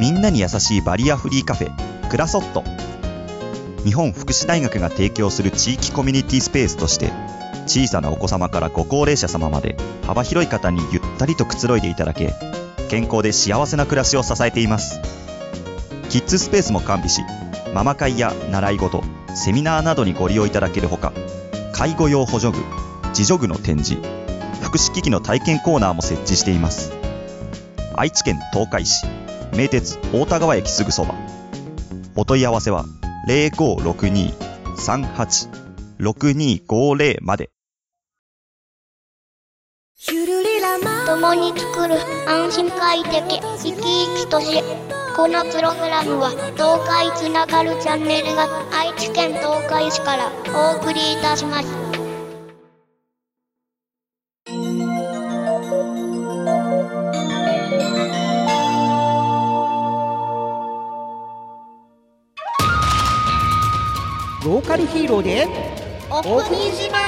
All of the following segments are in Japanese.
みんなに優しいバリアフリーカフェクラソット。日本福祉大学が提供する地域コミュニティスペースとして小さなお子様からご高齢者様まで幅広い方にゆったりとくつろいでいただけ健康で幸せな暮らしを支えています。キッズスペースも完備しママ会や習い事セミナーなどにご利用いただけるほか介護用補助具自助具の展示福祉機器の体験コーナーも設置しています。愛知県東海市。名鉄大田川駅すぐそば。お問い合わせは0562-38-6250まで。共に作る安心快適生き生きとしこのプログラムは東海つながるチャンネルが愛知県東海市からお送りいたしますローカルヒーローでお国自慢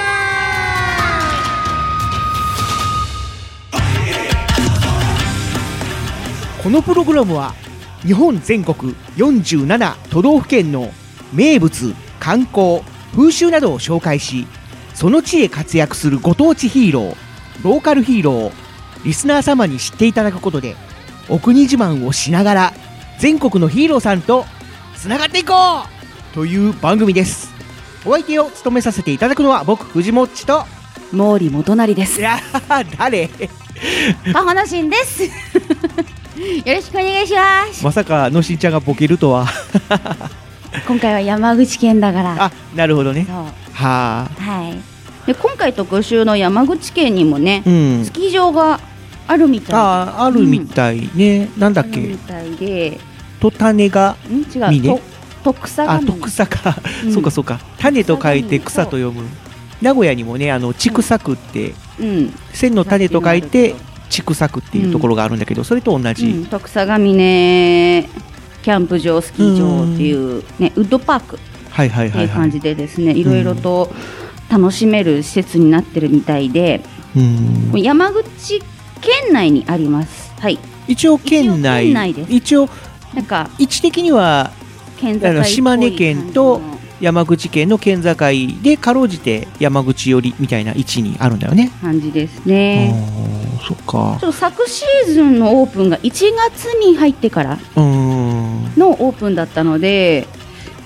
このプログラムは日本全国47都道府県の名物観光風習などを紹介しその地へ活躍するご当地ヒーローローカルヒーローをリスナー様に知っていただくことでお国自慢をしながら全国のヒーローさんとつながっていこうという番組ですお相手を務めさせていただくのは僕藤もっちと毛利元就ですい。やー誰？パホのしんです。よろしくお願いします。まさかのしんちゃんがボケるとは今回は山口県だから。あなるほどね。はあはい。で今回特集の山口県にもね、うんスキー場があるみたい。ああるみたいね、なんだっあるみけたいで、と種がん？違う。峰と徳佐あがと草か、うん。そうかそうか。種と書いて草と読む。名古屋にもねあの畜作って、うん。線の種と書いてうん畜作っていうところがあるんだけど、それと同じ、うん、徳佐が峰キャンプ場スキー場っていうねウッドパーク。はいはいはいい。うはい感じでですね、いろいろと楽しめる施設になってるみたいで、うん。山口県内にあります。はい。一応県内。一応なんか位置的には県境島根県と感山口県の県境でかろうじて山口寄りみたいな位置にあるんだよね。感じですね。そっか昨シーズンのオープンが1月に入ってからうんのオープンだったので、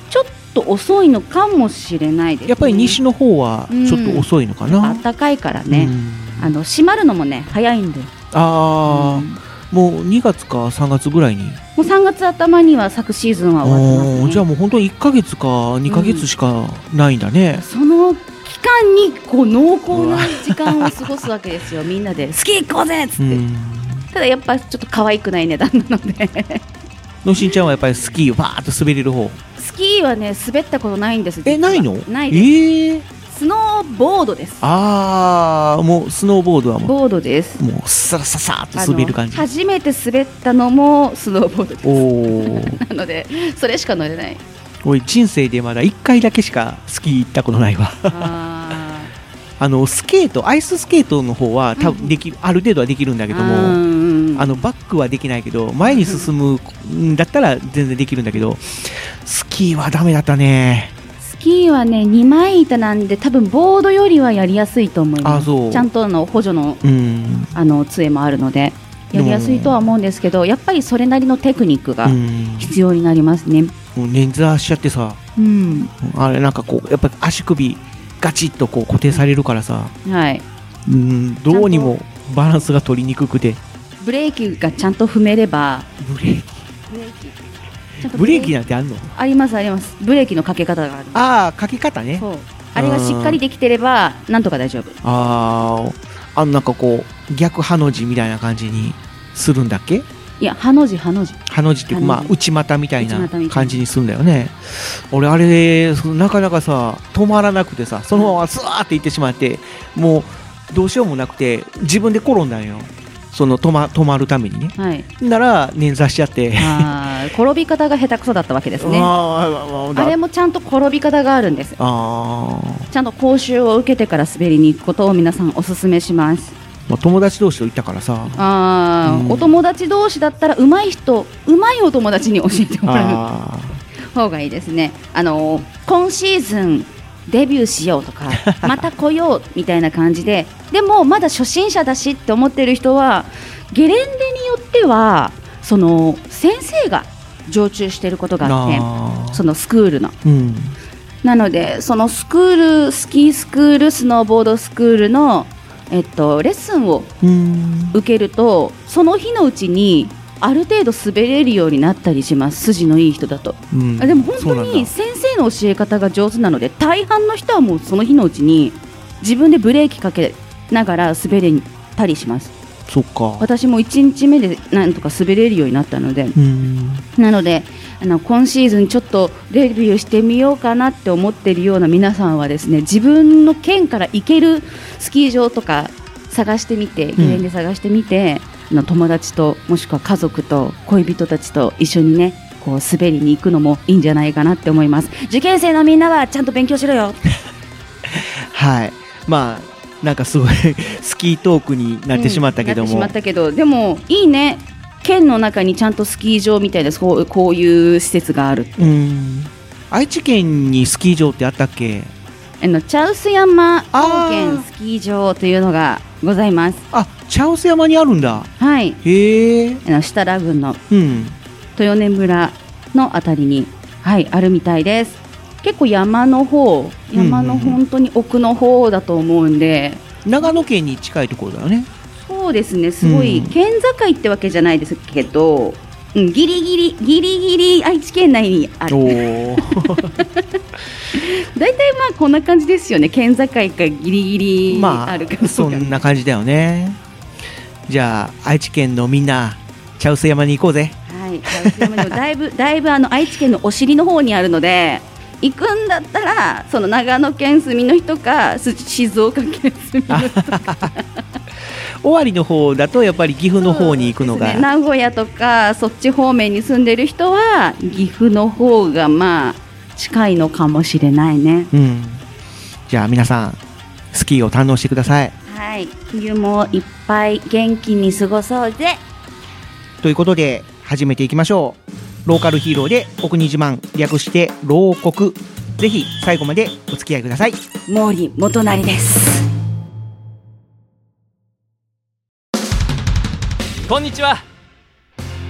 ちょっと遅いのかもしれないです、ね。やっぱり西の方はちょっと遅いのかな。暖かいからね、うんあの閉まるのもね早いんで、ああ、うんもう2月か3月ぐらいに。もう3月頭には昨シーズンは終わってます、ね、じゃあもう本当に1ヶ月か2ヶ月しかないんだね。その期間にこう濃厚な時間を過ごすわけですよ。みんなでスキー行こうぜっつって、うん。ただやっぱちょっと可愛くない値段なので。のしんちゃんはやっぱりスキーをバーッと滑れる方。スキーはね滑ったことないんです。え、ないの？ないです、ええスノーボードです。ああ、もうスノーボードはもボードです。う、もうさらささーっと滑る感じ。初めて滑ったのもスノーボードです。おお。なのでそれしか乗れない。俺人生でまだ1回だけしかスキー。行ったことないわ。ああのスケー。ト、アイススケー。トの方は多分できる、ある程度はできるんだけども。もあのバックはできないけど前に進むんだったら全然できるんだけどスキー。はダメだったねスキーはね2枚板なんで多分ボードよりはやりやすいと思います。ちゃんとあの補助のうん、あの杖もあるのでやりやすいとは思うんですけどやっぱりそれなりのテクニックがうん、必要になりますね。もう捻挫しちゃってさ。うん、あれなんかこうやっぱり足首ガチッとこう固定されるからさ。はい。うん。どうにもバランスが取りにくくて。ブレーキがちゃんと踏めれば。ブレーキブレーキブレーキなんてあんの？ありますあります。ブレーキのかけ方がある。ああかけ方ね。あれがしっかりできてればなんとか大丈夫。あああのなんかこう逆ハの字みたいな感じにするんだっけ？いやハの字ハの字。ハの字っていうまあ内股みたいな感じにするんだよね。俺あれなかなかさ止まらなくてさそのままスワーって行ってしまってもうどうしようもなくて自分で転んだんよその止ま止まるためにね。はい。なら捻挫しちゃって。転び方が下手くそだったわけですね。あれもちゃんと転び方があるんです。あちゃんと講習を受けてから滑りに行くことを皆さんお勧めします。ーまあ、友達同士と行ったからさ。あー、うん。お友達同士だったら上手い人上手いお友達に教えてもらあう方がいいですね。あの今シーズンデビューしようとかまた来ようみたいな感じででもまだ初心者だしって思ってる人はゲレンデによってはその先生が常駐してることがあってあそのスクールの。うん。なのでそのスクールスキースクールスノーボードスクールの、えっと、レッスンをうん。受けるとその日のうちにある程度滑れるようになったりします。筋のいい人だと、うん。あでも本当に先生の教え方が上手なので大半の人はもうその日のうちに自分でブレーキかけながら滑れたりします。そっか。私も1日目でなんとか滑れるようになったので。うん。なのであの今シーズンちょっとデビューしてみようかなって思ってるような皆さんはですね自分の県から行けるスキー場とか探してみてゲレンデ探してみて、あの友達ともしくは家族と恋人たちと一緒にねこう滑りに行くのもいいんじゃないかなって思います。受験生のみんなはちゃんと勉強しろよ。はい。まあなんかすごい スキートークになってしまったけども、うんなってしまったけど。でもいいね。県の中にちゃんとスキー場みたいなそうこういう施設があるうん。愛知県にスキー場ってあったっけ？あの茶臼山あー高原スキー場というのがございます。あ茶臼山にあるんだ。はい、へえ。あの設楽郡のうん。豊根村のあたりに、はい、あるみたいです。結構山の方、山の本当に奥の方だと思うんで、長野県に近いところだよね。そうですね、すごい、うん。県境ってわけじゃないですけど、うん、ギリギリ、ギリギリ愛知県内にある。大体まあこんな感じですよね、県境かギリギリまああるかどうか。そんな感じだよねじゃあ愛知県のみんな茶臼山に行こうぜ。はい、茶臼山でもだいぶ だいぶあの愛知県のお尻の方にあるので行くんだったらその長野県住みの人かす静岡県住みの人 尾張の方だとやっぱり岐阜の方に行くのが、ね。名古屋とかそっち方面に住んでる人は岐阜の方がまあ近いのかもしれないね。うん。じゃあ皆さんスキーを堪能してくださいはい、冬もいっぱい元気に過ごそうぜ。ということで始めていきましょう。ローカルヒーローでお国自慢略して牢国ぜひ最後までお付き合いください。毛利元就です。こんにちは。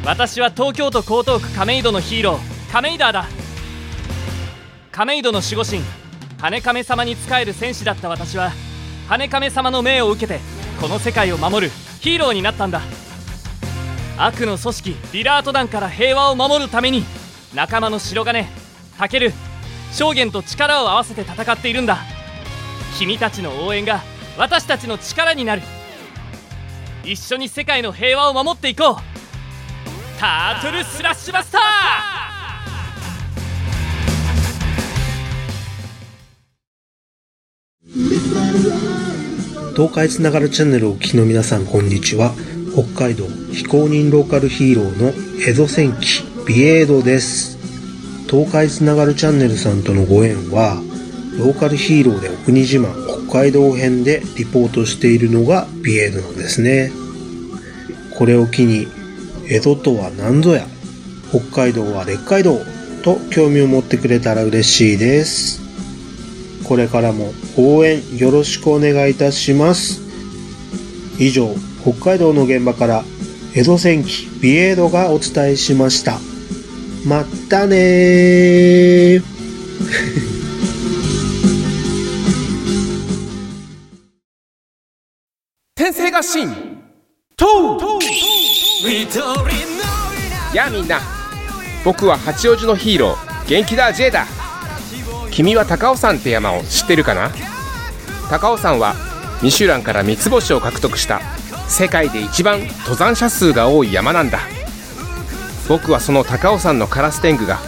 私は東京都江東区亀戸のヒーロー亀戸だ。亀戸の守護神羽亀様に仕える戦士だった私は羽亀様の命を受けてこの世界を守るヒーローになったんだ。悪の組織リラート団から平和を守るために仲間の白金タケル証言と力を合わせて戦っているんだ。君たちの応援が私たちの力になる。一緒に世界の平和を守っていこう。タートルスラッシュバスター東海つながるチャンネルをお聞きの皆さんこんにちは。北海道非公認ローカルヒーローの江戸戦記ビエードです。東海つながるチャンネルさんとのご縁はローカルヒーローでお国自慢北海道編でリポートしているのがビエードなんですね。これを機に江戸とは何ぞや北海道は列海道と興味を持ってくれたら嬉しいです。これからも応援よろしくお願いいたします。以上、北海道の現場から江戸戦記ビエードがお伝えしました。まったねー。天性合心とやあみんな僕は八王子のヒーロー元気だ J だ君は高尾山って山を知ってるかな？高尾山はミシュランから三つ星を獲得した世界で一番登山者数が多い山なんだ。僕はその高尾山のカラス天狗が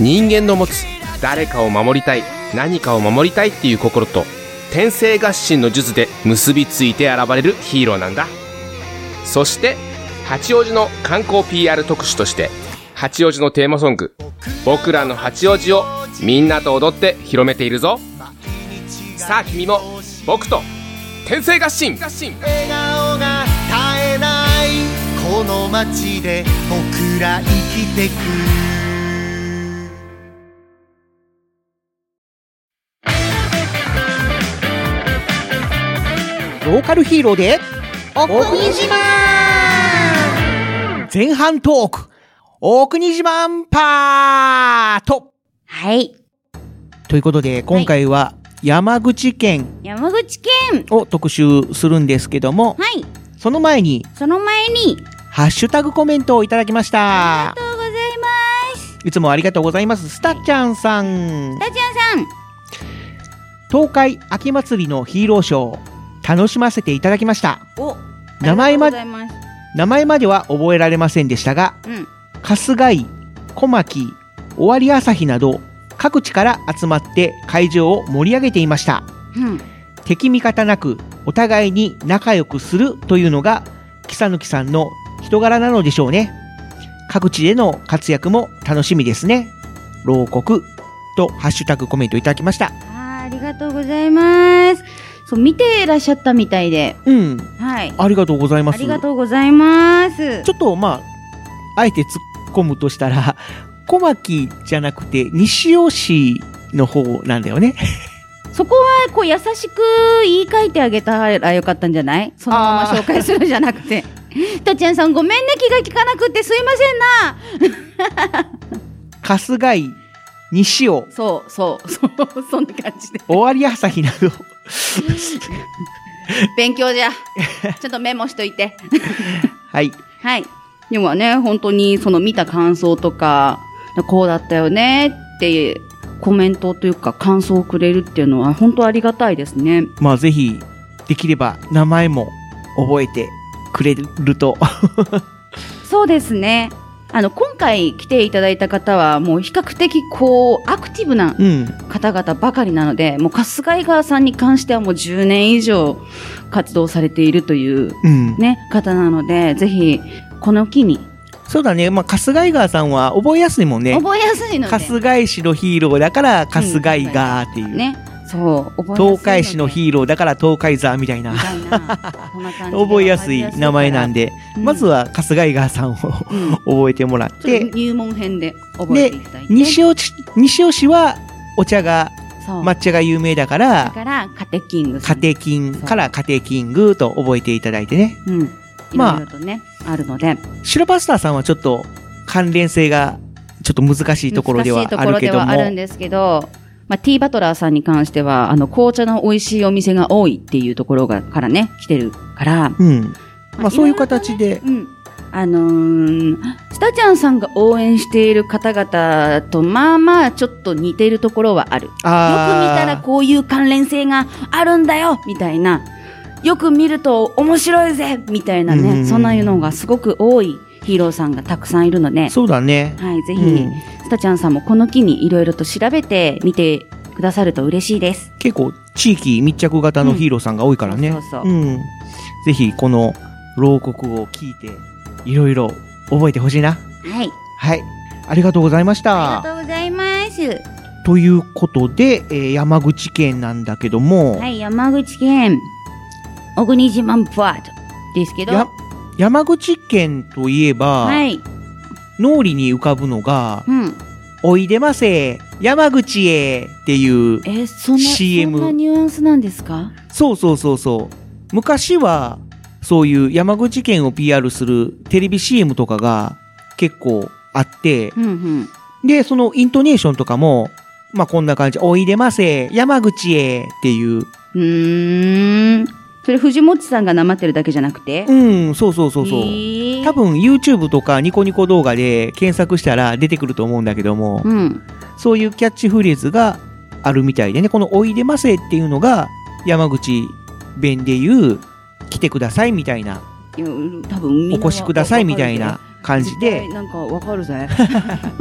人間の持つ誰かを守りたい何かを守りたいっていう心と天性合心の術で結びついて現れるヒーローなんだ。そして八王子の観光 PR 特集として八王子のテーマソング「僕らの八王子」をみんなと踊って広めているぞ。さあ君も僕と天性合心。笑顔が絶えないこの街で僕ら生きてく。ローカルヒーローで、お国島前半トーク、大国自慢パート。はい。ということで、今回は山口県山口県。を特集するんですけども、はい。その前に、その前に、ハッシュタグコメントをいただきましたあ。りがとうございます。いつもありがとうございます。スタちゃんさん。ダチャンさん。東海秋祭りのヒーローショー、楽しませていただきました。お、名前まありがとうございます。名前までは覚えられませんでしたが、うん。春日井、小牧、尾張朝日など、各地から集まって会場を盛り上げていました。うん。敵味方なく、お互いに仲良くするというのが、木佐貫さんの人柄なのでしょうね。各地での活躍も楽しみですね。牢獄とハッシュタグコメントいただきました。あーありがとうございます。そう、見てらっしゃったみたいで。うん。はい。ありがとうございます。ありがとうございます。ちょっとまあ、あえて突っ込むとしたら、小牧じゃなくて西尾市の方なんだよね。そこは、こう、優しく言い換えてあげたらよかったんじゃない？そのまま紹介するじゃなくて。とちゃんさん、ごめんね、気が利かなくってすいませんな。春日井、西尾、そう、そう、そう、そんな感じで。尾張朝日など、勉強じゃ。ちょっとメモしといて。はい。はい。でもね、本当にその見た感想とか、こうだったよねってコメントというか感想をくれるっていうのは本当ありがたいですね。まあぜひ、できれば名前も覚えてくれると。そうですね。あの、今回来ていただいた方はもう比較的こう、アクティブなうん。方々ばかりなので、もう春日井川さんに関してはもう10年以上活動されているといううん。ね、方なので、ぜひ、この機に、そうだね。まあ、春日井川さんは覚えやすいもんね。覚えやすいので。春日井市のヒーローだから春日井川っていう。ね。そう、覚えやすいので東海市のヒーローだから東海座みたいな 覚えやすい名前なんで、うんまずは春日井川さんをうん覚えてもらってと、入門編で覚えていただいて。西尾市西尾市はお茶が。抹茶が有名だかだら、から、カテキングさん。家庭金から家庭キングと覚えていただいてね。うん。いまあろいろとね、あるので。白パスターさんはちょっと関連性がちょっと難しいところでは難しいところであるけども。はあるんですけど、まあ、ティーバトラーさんに関しては、あの、紅茶の美味しいお店が多いっていうところが、からね、来てるから、うん。まあそういう形で、うん。あのー、スタちゃんさんが応援している方々と、まあまあ、ちょっと似てるところはある。よく見あたらこういう関連性があるんだよみたいな。よく見ると面白いぜみたいなうんね、そんなのがすごく多いヒーローさんがたくさんいるので、そうだね。はい、ぜひ、うんスタちゃんさんもこの機にいろいろと調べてみてくださると嬉しいです。結構地域密着型のヒーローさんが多いからね。うんそうそうそうんぜひこの牢獄を聞いて、いろいろ覚えてほしいな。はい。はい。ありがとうございましありた。がとうございます。ということで、えー山口県なんだけども、はい、山口県、小国島プワートですけど、や山口県といえば、はい、脳裏に浮かぶのが、うん。おいでませ、山口へっていう、え、そんな、CM そんなニュアンスなんですか？そうそうそうそう。昔は、そういう山口県を PR するテレビ CM とかが結構あって、うんうん。で、そのイントネーションとかも、まあこんな感じ、おいでませ、山口へっていう、うーん。それ藤本さんがなまってるだけじゃなくて？うん、そうそうそうそう。へー多分 YouTube とかニコニコ動画で検索したら出てくると思うんだけども、うん。そういうキャッチフレーズがあるみたいでね、このおいでませっていうのが山口弁で言う来てくださいみたいな、いや多分お越しくださいみたいな感じでなんかわかるぜ。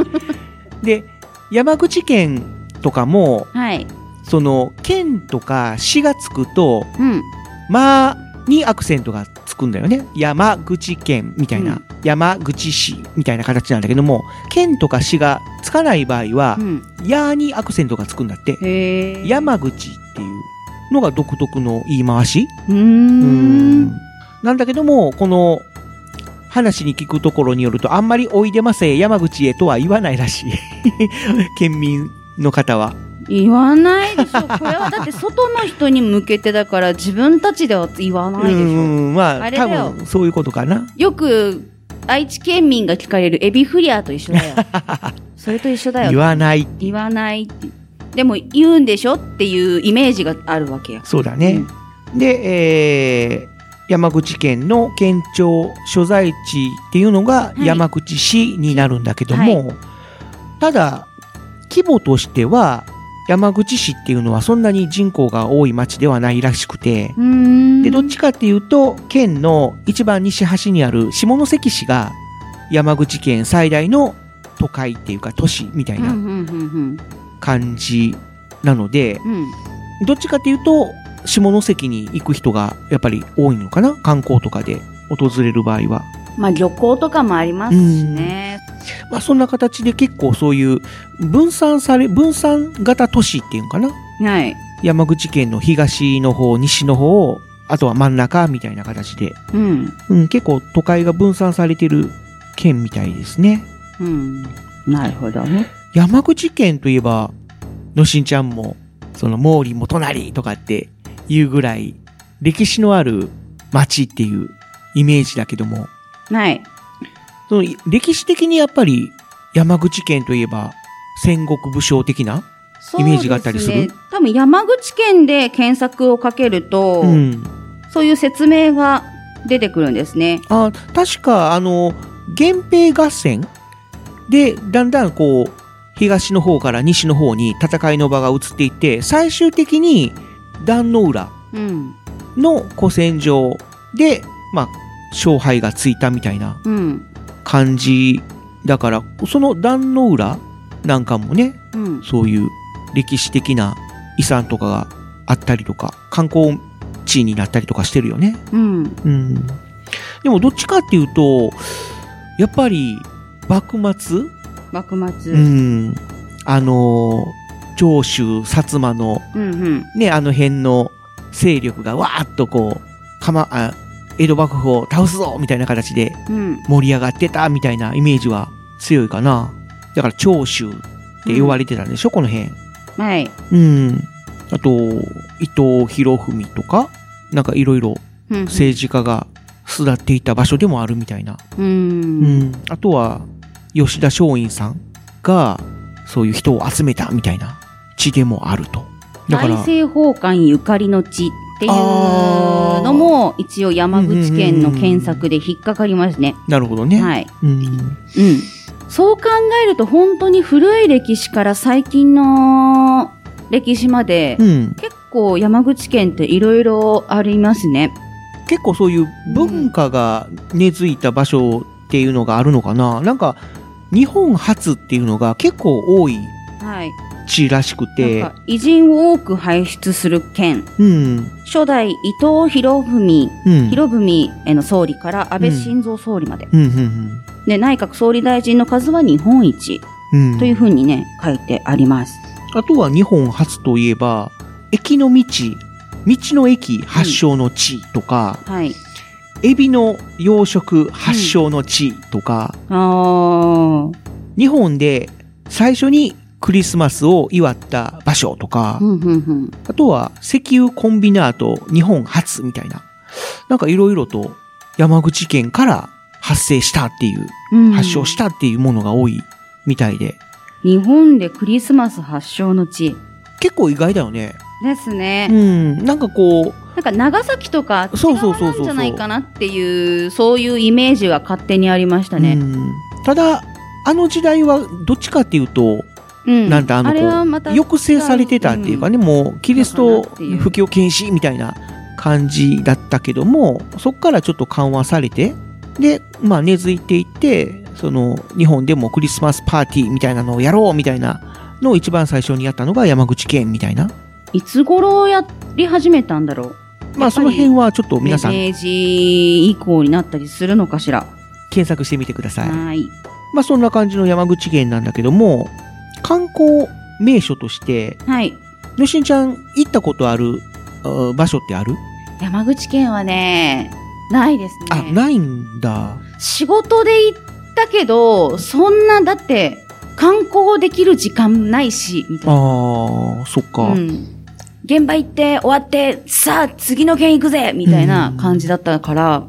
で、山口県とかも、はい。その県とか市がつくと、うん。まあにアクセントがつくんだよね。山口県みたいな、うん山口市みたいな形なんだけども、県とか市がつかない場合はう、ん。やにアクセントがつくんだって。山口っていうのが独特の言い回し？うんなんだけども、この話に聞くところによると、あんまりおいでませ、山口へとは言わないらしい。県民の方は。言わないでしょ。これはだって外の人に向けてだから自分たちでは言わないでしょ。うん、まあ、多あれだよ分そういうことかな。よく愛知県民が聞かれるエビフリアと一緒だよ。それと一緒だよ。言わない。言わない。でも言うんでしょっていうイメージがあるわけよ。そうだね。で、えー山口県の県庁所在地っていうのがい山口市になるんだけども、ただ、規模としては、山口市っていうのはそんなに人口が多い町ではないらしくて。で、どっちかっていうと、県の一番西端にある下関市が山口県最大の都会っていうか都市みたいな感じなので。どっちかっていうと、下関に行く人がやっぱり多いのかな？観光とかで訪れる場合は。まあ旅行とかもありますしね。まあそんな形で結構そういう分散され、分散型都市っていうのかな？はい。山口県の東の方、西の方、あとは真ん中みたいな形で。うん。うん、結構都会が分散されてる県みたいですね。うん。なるほどね。山口県といえば、のしんちゃんも、その毛利元就とかっていうぐらい、歴史のある町っていうイメージだけども、はい。その歴史的にやっぱり山口県といえば戦国武将的なイメージがあったりする？ね多分山口県で検索をかけると、うん。そういう説明が出てくるんですね。あ、確かあの、源平合戦で、だんだんこう、東の方から西の方に戦いの場が移っていって、最終的に壇の浦うん。の古戦場で、まあ、勝敗がついたみたいなうん。感じだから、その壇の浦なんかもね、うん。そういう歴史的な遺産とかがあったりとか、観光地になったりとかしてるよね。うん。うん。でもどっちかっていうと、やっぱり幕末？幕末。ううん。ん。あのー長州、薩摩のうん。ね、あの辺の勢力がわーっとこう、かま、あ、江戸幕府を倒すぞみたいな形でうん。盛り上がってたみたいなイメージは強いかな。だから長州って言われてたんでしょ、この辺。はい。うん。あと、伊藤博文とか、なんかいろいろうん。政治家が巣立っていた場所でもあるみたいな。う。うんん。あとは、吉田松陰さんが、そういう人を集めたみたいな地でもあると。だから、大政奉還ゆかりの地っていうのも、一応山口県の検索で引っかかりますね。なるほどね。はい。うん。うん。そう考えると本当に古い歴史から最近の歴史まで、うん。結構山口県っていろいろありますね。結構そういう文化が根付いた場所っていうのがあるのかな、なんか、日本初っていうのが結構多いはい。地らしくて偉人を多く輩出する県。うん。初代伊藤博文、うん。博文への総理から安倍晋三総理まで。うん、うん、で、内閣総理大臣の数は日本一うん。うんというふうにね、書いてあります。あとは日本初といえば、駅の道、道の駅発祥の地とか、はい。エビの養殖発祥の地とか、あー。日本で最初にクリスマスを祝った場所とか、うん、うん、うん。あとは石油コンビナート日本初みたいな、なんかいろいろと山口県から発生したっていう、うん発祥したっていうものが多いみたいで、日本でクリスマス発祥の地結構意外だよね。ですうね。ん、なんかこう、なんか長崎とか違そうそうそうじゃないかなっていう、そういうイメージが勝手にありましたね。うんただ、あの時代はどっちかっていうと、うん。なんだあのこう、た抑制されてたっていうかね、もうキリスト布教禁止みたいな感じだったけども、そこからちょっと緩和されて、で、まあ根付いていって、その、日本でもクリスマスパーティーみたいなのをやろうみたいなのを一番最初にやったのが山口県みたいな。いつ頃やり始めたんだろう？まあその辺はちょっと皆さん明治以降になったりするのかしら？検索してみてください。はい。まあそんな感じの山口県なんだけども、観光名所として、はい。よしんちゃん行ったことあるあ場所ってある、山口県はね、ないですね。あ、ないんだ。仕事で行ったけど、そんな、だって、観光できる時間ないし、みたいな。ああ、そっか。うん。現場行って終わって、さあ次の県行くぜみたいな感じだったから、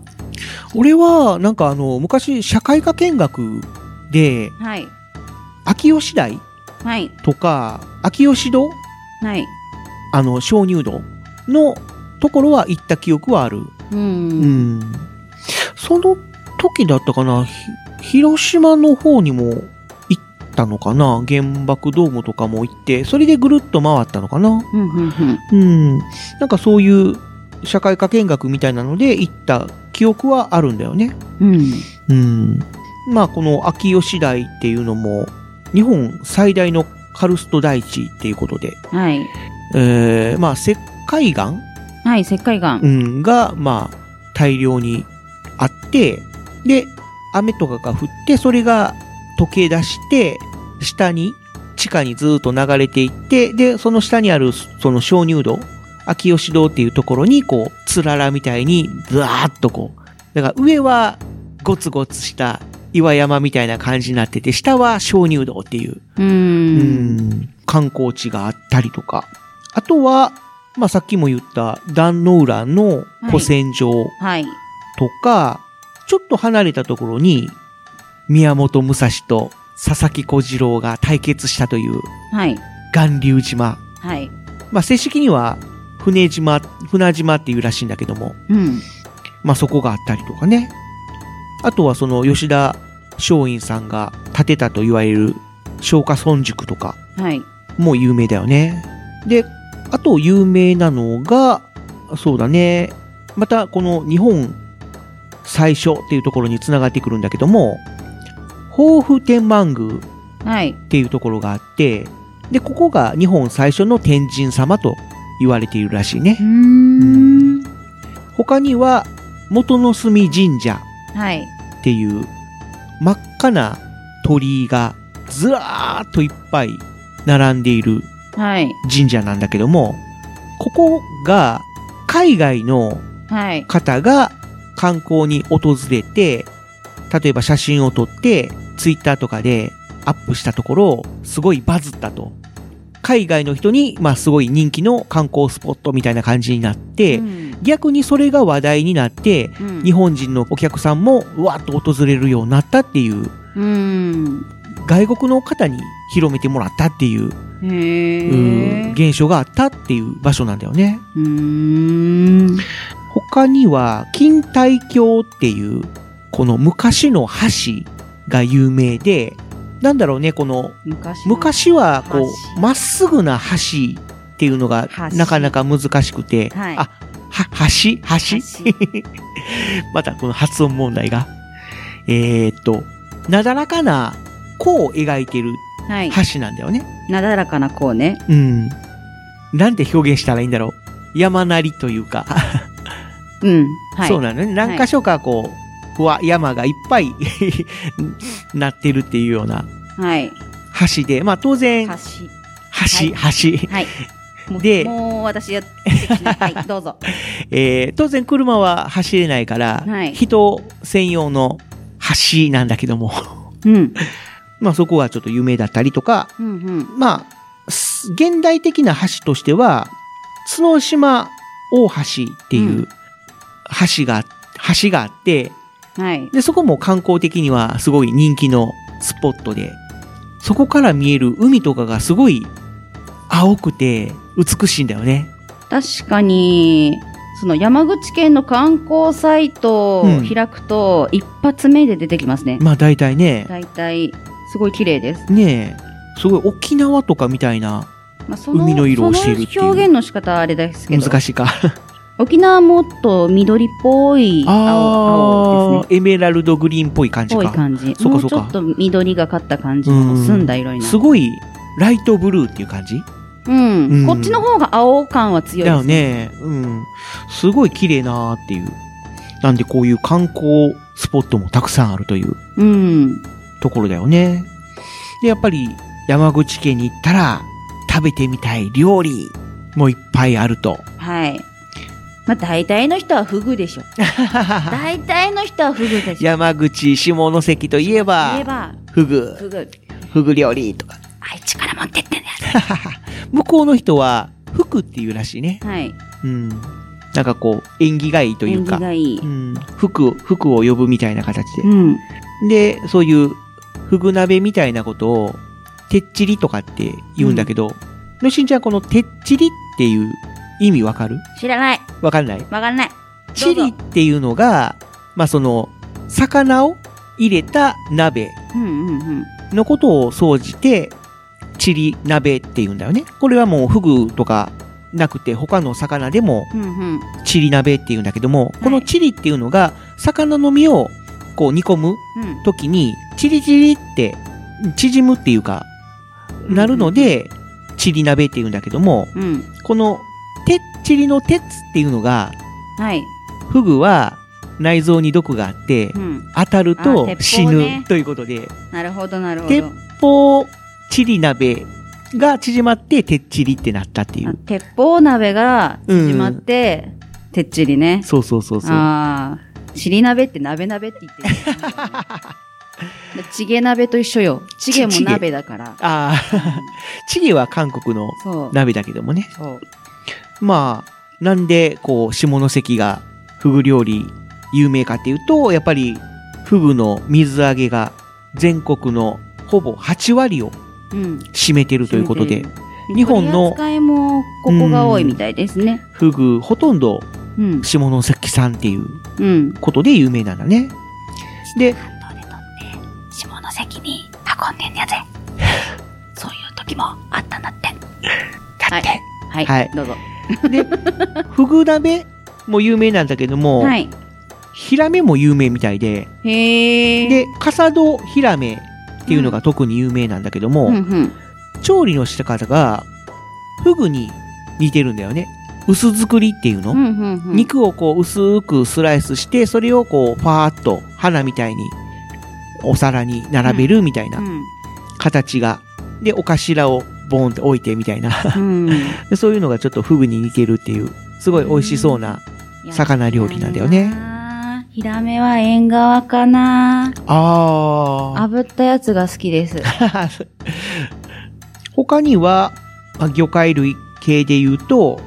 俺は、なんかあの、昔、社会科見学で、はい。秋吉台はい。とか、秋吉戸？はい。あの、鍾乳洞？のところは行った記憶はある。う。うんん。その時だったかな、ひ広島の方にも行ったのかな原爆ドームとかも行って、それでぐるっと回ったのかなうん。うん。なんかそういう社会科見学みたいなので行った記憶はあるんだよね。うん。うん。まあこの秋吉台っていうのも、日本最大のカルスト台地っていうことで、はい。えー、まあ石灰岩？はい、石灰岩。うん、が、まあ、大量にあって、で、雨とかが降って、それが溶け出して、下に、地下にずっと流れていって、で、その下にある、その鍾乳洞、秋吉洞っていうところに、こう、つららみたいに、ずわーっとこう、だから上は、ゴツゴツした岩山みたいな感じになってて、下は鍾乳洞っていう、う。うんん観光地があったりとか。あとは、まあ、さっきも言った壇ノ浦の古戦場はい。とか、ちょっと離れたところに、宮本武蔵と佐々木小次郎が対決したというはい。巌流島。はい。まあ、正式には船島、船島っていうらしいんだけども、うん。まあ、そこがあったりとかね。あとはその吉田松陰さんが建てたと言われる松下村塾とか、はい。もう有名だよね。で、あと有名なのが、そうだね。またこの日本最初っていうところに繋がってくるんだけども、豊富天満宮はい。っていうところがあって、で、ここが日本最初の天神様と言われているらしいねうー。ん。他には、元の隅神社はい。っていう真っ赤な鳥居がずらーっといっぱい並んでいるはい。神社なんだけども、ここが海外のはい。方が観光に訪れて、例えば写真を撮って、ツイッターとかでアップしたところ、すごいバズったと。海外の人に、まあすごい人気の観光スポットみたいな感じになって、うん逆にそれが話題になって、うん日本人のお客さんもうわっと訪れるようになったっていう、うん。外国の方に広めてもらったっていう、へう。現象があったっていう場所なんだよね。うーん。他には、錦帯橋っていう、この昔の橋が有名で、なんだろうね、この、昔は、こう、橋まっすぐな橋っていうのが橋なかなか難しくて、はいあ、は、橋？橋？またこの発音問題が。えーっと、なだらかな弧を描いてるはい。橋なんだよね。なだらかなこうね。うん。なんて表現したらいいんだろう。山なりというか、うん。はい。そうなのね。何箇所かこう、ふわ、山がいっぱいなってるっていうようなはい。橋で、まあ当然、橋。橋、橋。はい。もうでもう私やってきてはい、どうぞ。えー当然車は走れないから、はい人専用の橋なんだけども、うん。まあそこはちょっと有名だったりとか、うんうん。まあ、す現代的な橋としては、角島大橋っていううん橋が、橋があって、はい。で、そこも観光的にはすごい人気のスポットで、そこから見える海とかがすごい青くて美しいんだよね。確かに、その山口県の観光サイトをうん開くと、一発目で出てきますね。まあ大体ね、大体、すごい綺麗です。ねえ、すごい沖縄とかみたいな、海の色をしているっていうその表現の仕方はあれですけど、難しいか。沖縄はもっと緑っぽい青青ですね。エメラルドグリーンっぽい感じぽいか。感じ。そうかそうかもうちょっと緑がかった感じうんの澄んだ色になる。すごいライトブルーっていう感じ？うん、うんこっちの方が青感は強いだですよね。うん。すごい綺麗なーっていう。なんでこういう観光スポットもたくさんあるといううん。ところだよね。で、やっぱり山口県に行ったら食べてみたい料理もいっぱいあると。はい。まあ大体の人はフグでしょ。大体の人はフグでしょ。山口、下関といえば、言えば、フグ、フグ。フグ料理とか。愛知から持ってってね。向こうの人は、福っていうらしいね。はい。うん。なんかこう、縁起がいいというか。縁起がいい。うん。を呼ぶみたいな形で。うん。で、そういう、フグ鍋みたいなことを、てっちりとかって言うんだけど、のしんちゃんこのてっちりっていう意味わかる？知らない。わかんない？わかんない。チリっていうのが、まあその、魚を入れた鍋。のことを総じて、チリ鍋って言うんだよね。これはもうフグとかなくて他の魚でも。チリ鍋って言うんだけども、このチリっていうのが魚の身をこう煮込むうん。時に、チリチリって縮むっていうか、なるので、チリ鍋って言うんだけども、うん。この、てっちりの鉄っていうのが、はい。フグは内臓に毒があってう、ん。当たるあと鉄死砲ねぬということで、なるほどなるほ鉄ど。砲チリ鍋が縮まって、てっちりってなったっていあう。鉄砲鍋が縮まって、てっちりね。そうそうそうそう。ああ。チリ鍋って鍋鍋って言ってる。チゲ鍋と一緒よ。チゲも鍋だから。ああ、チゲは韓国の。鍋だけどもね。そう。まあ、なんで、こう、下関がフグ料理有名かっていうと、やっぱり、フグの水揚げが全国のほぼ8割をうん。占めてるということで、日本の扱いもここが多いみたいですね。フグほとんどうん。下関産っていううん。ことで有名なんだね。で、下関に運んでんやぜ。そういう時もあったんだって。はい。はい。はいどうぞ。で、フグ鍋も有名なんだけども、はい。ヒラメも有名みたいで。で、カサドヒラメっていうのが特に有名なんだけども、うんうん。調理の仕方が、フグに似てるんだよね。薄作りっていうの、うんうんうん。肉をこう薄くスライスして、それをこう、ファーっと花みたいにお皿に並べるみたいなうん。形が。で、お頭をボーンって置いてみたいな。うん。でそういうのがちょっとフグに似てるっていう、すごい美味しそうな。魚料理なんだよね。ヒラメは縁側かなあー。炙ったやつが好きです。他には、まあ魚介類系で言うと、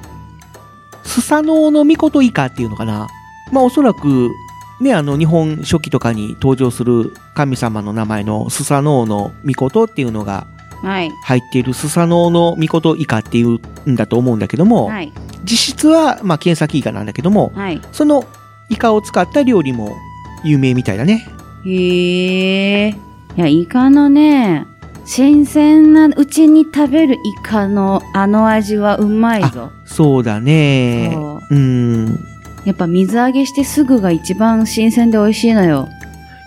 スサノオノミコトイカっていうのかな。まあおそらく、ね、あの日本書紀とかに登場する神様の名前のスサノオノミコトっていうのがはい。入っているスサノオノミコトイカっていうんだと思うんだけども、はい。実質は、まあ、検索イカなんだけども、はい。そのイカを使った料理も有名みたいだね。へえ。いや、イカのね、新鮮なうちに食べるイカのあの味はうまいぞ。そうだね。そううん。やっぱ水揚げしてすぐが一番新鮮で美味しいのよ。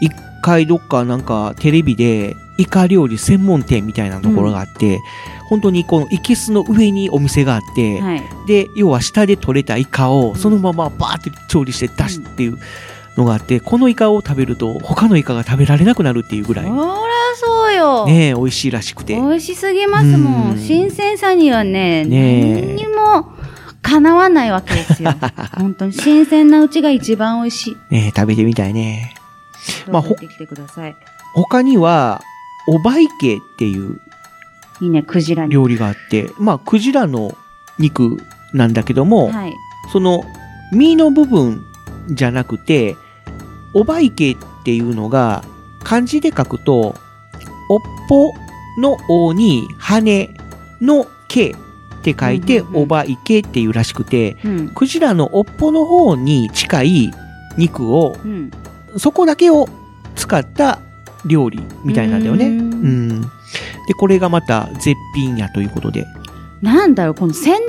一回どっかなんかテレビでイカ料理専門店みたいなところがあって、本当にこのイケスの上にお店があって、はい。で、要は下で取れたイカをそのままバーって調理して出すっていうのがあって、このイカを食べると他のイカが食べられなくなるっていうぐらい、そうよ。ねえ、美味しいらしくて。美味しすぎますも。うんん新鮮さにはね、ねえ何にもかなわないわけですよ。本当に新鮮なうちが一番美味しい。ねえ、食べてみたいね。まあどうぞ行ってきてください。他には、おばいけっていういいね、クジラに。料理があって、まあ、クジラの肉なんだけども、はい。その身の部分じゃなくて、おばいけっていうのが漢字で書くと、おっぽのおに羽の毛って書いて、おばいけっていうらしくて、うん。クジラのおっぽの方に近い肉を、うん。そこだけを使った料理みたいなんだよね。ううんん。で、これがまた絶品やということで。なんだろう、この先端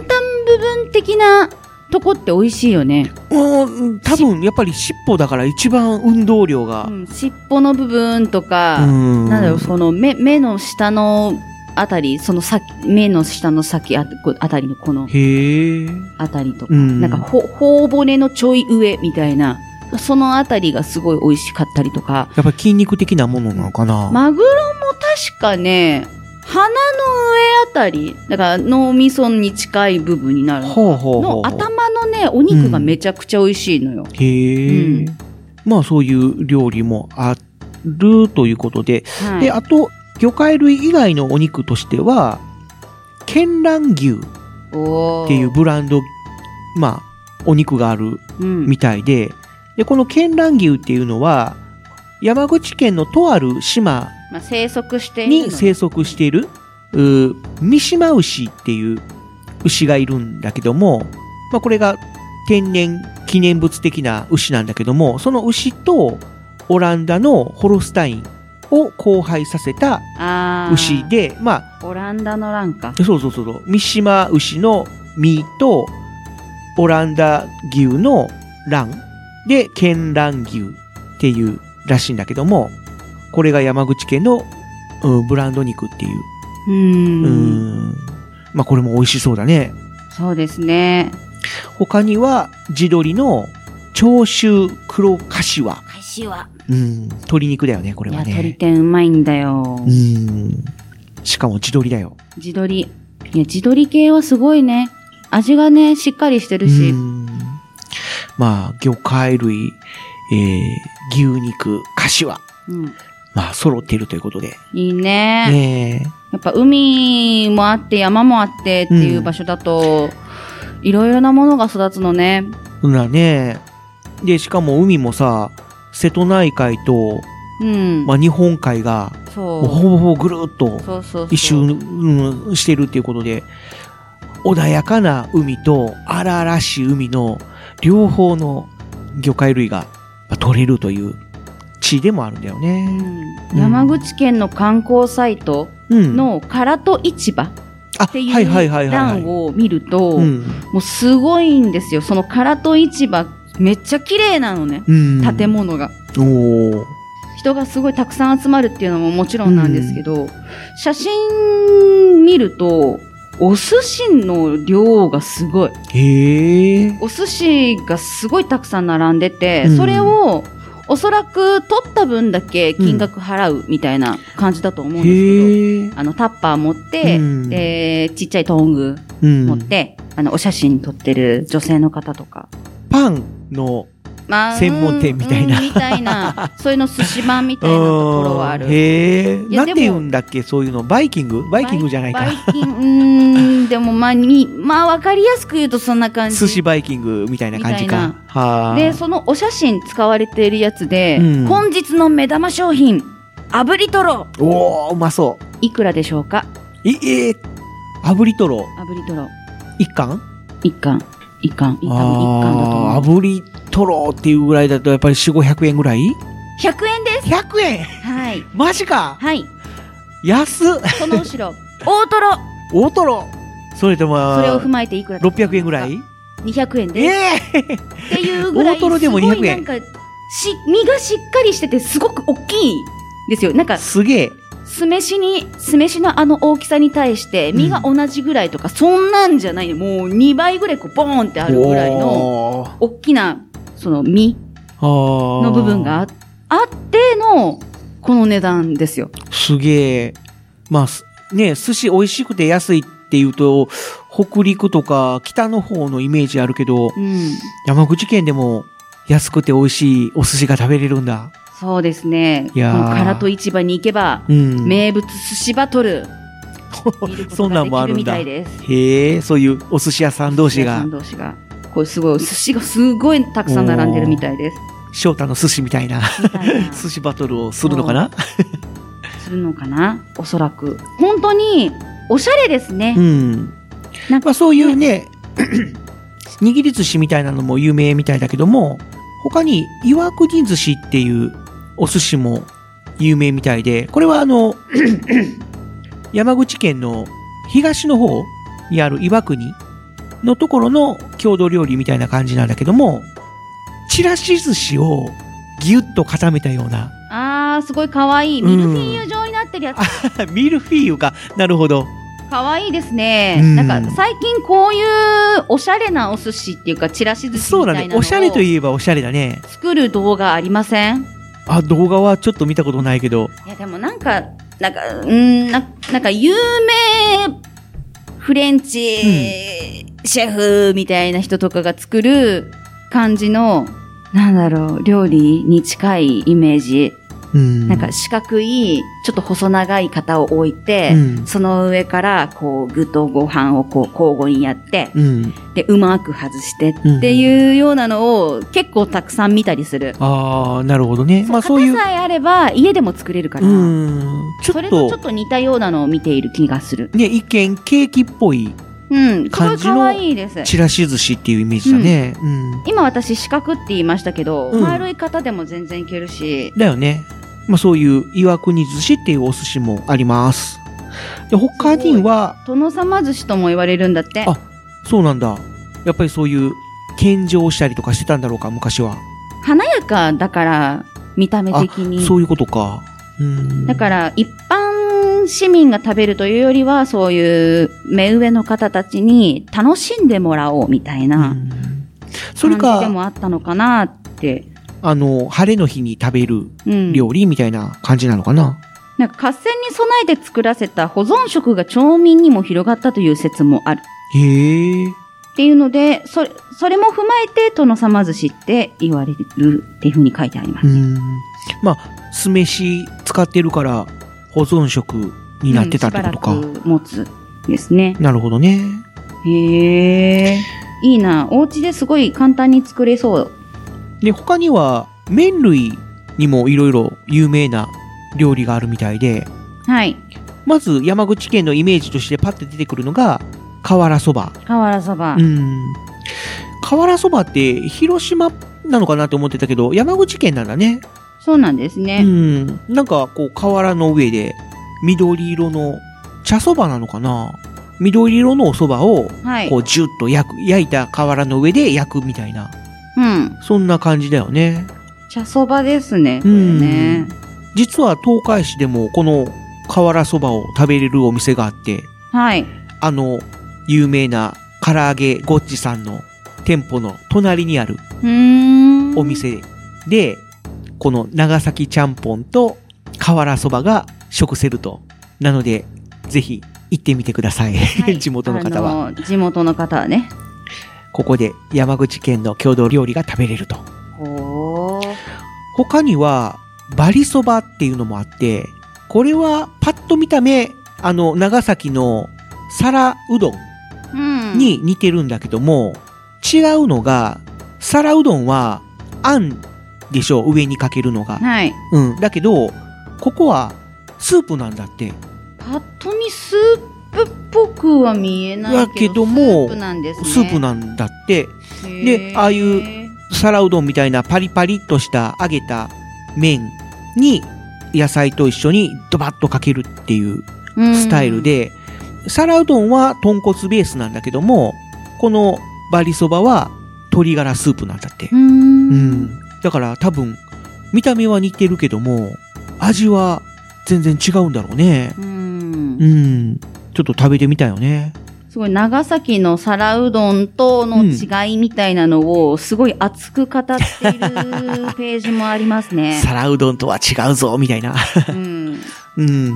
部分的なとこって美味しいよね。うん、多分やっぱり尻尾だから一番運動量がう。ん、尻尾の部分とか、うんなんだろう、その目、目の下のあたり、その先、目の下の先あこあたりのこの。あたりとか、うんなんかほ、頬骨のちょい上みたいな、そのあたりがすごい美味しかったりとか、やっぱり筋肉的なものなのかな？マグロも確かね、鼻の上あたり、だから脳みそに近い部分になるのかほうほうほうの頭ののね、お肉がめちゃくちゃ美味しいのよ。へえ、うん。まあそういう料理もあるということで、はい。で、あと、魚介類以外のお肉としては、絢爛牛っていうブランド、まあ、お肉があるうん。みたいで、で、この絢爛牛っていうのは、山口県のとある島まあ、生息しているのに生息している、三島牛っていう牛がいるんだけども、まあこれが天然記念物的な牛なんだけども、その牛とオランダのホルスタインを交配させた牛で、まオランダの欄か。あ、。そうそうそうそう、三島牛の実とオランダ牛の卵で絢爛牛っていうらしいんだけども、これが山口県の、うんブランド肉っていうう。うんん。まあこれも美味しそうだね。そうですね。他には、地鶏の長州黒柏。返しは。うん。鶏肉だよね、これいや、はね。鶏天うまいんだよ。うん。しかも地鶏だよ。地鶏。いや、地鶏系はすごいね。味がね、しっかりしてるし。うん。まあ、魚介類、えー、牛肉、柏。うん。まあ、揃っているということで。いいね。ねやっぱ海もあって山もあってっていう場所だと、いろいろなものが育つのね。え。そんなね。で、しかも海もさ、瀬戸内海と、うん。まあ、日本海が。ほぼほぼぐるっとそうそうそう。一周、うん、してるっていうことで、穏やかな海と荒々しい海の両方の魚介類がまあ取れるという地でもあるんだようね。ん山口県の観光サイトうん。の唐戸市場っあ、ていう。欄を見ると、うん。もうすごいんですよ。その唐戸市場、めっちゃ綺麗なのね。うん。建物が。人がすごいたくさん集まるっていうのももちろんなんですけど、写真見ると、お寿司の量がすごい。へえ。お寿司がすごいたくさん並んでて、うんそれをおそらく取った分だけ金額払うみたいな感じだと思うんですけへえ。ど、あのタッパー持って、うんでちっちゃいトングうん。持って、あのお写真撮ってる女性の方とか。パンの、まあ専門店みたいなうんみたいな、そういうの寿司版みたいなところはある。へえ。いやでもなんて言うんだっけそういうの。バイキング？バイキングじゃないかバ。イキング、うーん、でもまあ、に、まあわかりやすく言うとそんな感じ。寿司バイキングみたいな感じか。はあ。で、そのお写真使われているやつで、うん本日の目玉商品、炙りトロおー、うまそいくらでしょうか？う。い、えー、炙りトロ、炙りトロ。一貫？一貫。一貫。一貫だと思う。炙りトロっていうぐらいだとやっぱり4、500円ぐらい？100円です。?100 円？はい。マジか？はい。安っその後ろ、大トロ大トロそれとも、それを踏まえていくらだと思います600円ぐらい？200円えです。えっていうぐらい、大トロでも200円なんか、し、身がしっかりしててすごく大きいですよ。なんか、すげえ。酢飯に、酢飯のあの大きさに対して、身が同じぐらいとか、そんなんじゃない。もう2倍ぐらいこう、ボーンってあるぐらいの、大きな、その身のの部分がああっての、この値段ですよ。すげえ。まあ、すね、寿司美味しくて安いっていうと、北陸とか北の方のイメージあるけど、うん。山口県でも安くて美味しいお寿司が食べれるんだ。そうですね。いや唐戸市場に行けば、うん。名物寿司バトル、そんなんもあるんだ。みたいです。へえ、そういうお寿司屋さん同士が同士が。これすごい、寿司がすごいたくさん並んでるみたいです。翔太の寿司みたいなみたいな 寿司バトルをするのかな？するのかな？おそらく。本当に、おしゃれですねう。ん。なんかまあそういうね、握り寿司みたいなのも有名みたいだけども、他に岩国寿司っていうお寿司も有名みたいで、これはあの、山口県の東の方にある岩国のところの郷土料理みたいな感じなんだけども、ちらし寿司をギュッと固めたような、あー、すごい可愛い。ミルフィーユ状になってるやつ。ミルフィーユか。なるほど。可愛いですね。うんなんか、最近こういうおしゃれなお寿司っていうか、ちらし寿司そうだね。みたいなのをおしゃれといえばおしゃれだね。作る動画ありません？あ、動画はちょっと見たことないけど。いや、でもなんか、なんか、うーん、ななんか有名フレンチシェフみたいな人とかが作る感じの、なんだろう、料理に近いイメージ。うん。なんか四角い、ちょっと細長い型を置いて、うんその上から、こう、具とご飯をこう、交互にやって、うん。で、うまく外してうんっていうようなのを結構たくさん見たりする。ああ、なるほどね。まあそういう。型さえあれば、家でも作れるから、うん。ちょっとそれとちょっ、と似たようなのを見ている気がする。ね、一見ケーキっぽいうん、感じのい可愛いです。ちらし寿司っていうイメージだね。うん。今私四角って言いましたけど、うん丸い型でも全然いけるし、だよね。まあそういう岩国寿司っていうお寿司もあります。で、他には、殿様寿司とも言われるんだって。あそうなんだ。やっぱりそういう、献上したりとかしてたんだろうか、昔は。華やかだから、見た目的に。そういうことか。うん。だから、一般市民が食べるというよりは、そういう目上の方たちに楽しんでもらおうみたいなそれか、感じでもあったのかなって。あの、晴れの日に食べるうん。料理みたいな感じなのかな？なんか合戦に備えて作らせた保存食が町民にも広がったという説もある。へえ。っていうので、それ、それも踏まえて殿様寿司って言われるっていうふうに書いてあります。うん。まあ、酢飯使ってるから保存食になってたってことか。うん持つですね。なるほどね。へえ。いいな。お家ですごい簡単に作れそう。で、他には麺類にもいろいろ有名な料理があるみたいで、はい。まず山口県のイメージとしてパッて出てくるのが、瓦そば。瓦そば。うん。瓦そばって広島なのかなって思ってたけど、山口県なんだね。そうなんですうね。ん。なんかこう瓦の上で緑色の茶そばなのかな緑色のお蕎麦をはいこ。うジュッと焼く、焼いた瓦の上で焼くみたいな、うん。そんな感じだよね。茶そばですね。これね。実は東海市でもこの瓦そばを食べれるお店があって、はい。あの、有名な唐揚げごっちさんの店舗の隣にある。お店で、この長崎ちゃんぽんと瓦そばが食せると。なので、ぜひ行ってみてください。はい 地元の方は。地元の方はね。ここで山口県の郷土料理が食べれると。他には、バリそばっていうのもあって、これはパッと見た目、あの、長崎の皿うどんうん。に似てるんだけども、違うのが、皿うどんは、あんでしょう、上にかけるのが。はい。うん。だけど、ここは、スープなんだって。パッと見スープっぽくは見えないけど。だけどもスープなんですね。スープなんだって。でああいうへ皿うどんみたいなパリパリっとした揚げた麺に、野菜と一緒にドバッとかけるっていうースタイル。で、皿うどんは豚骨ベースなんだけども、このバリそばは鶏ガラスープなんだってう。ん。だから多分、見た目は似てるけども、味は全然違うんだろうね。うんう。ん。ちょっと食べてみたいよね。すごい長崎の皿うどんとの違いみたいなのをすごい熱く語っているページもありますね。皿うどんとは違うぞ、みたいな。うん。うん。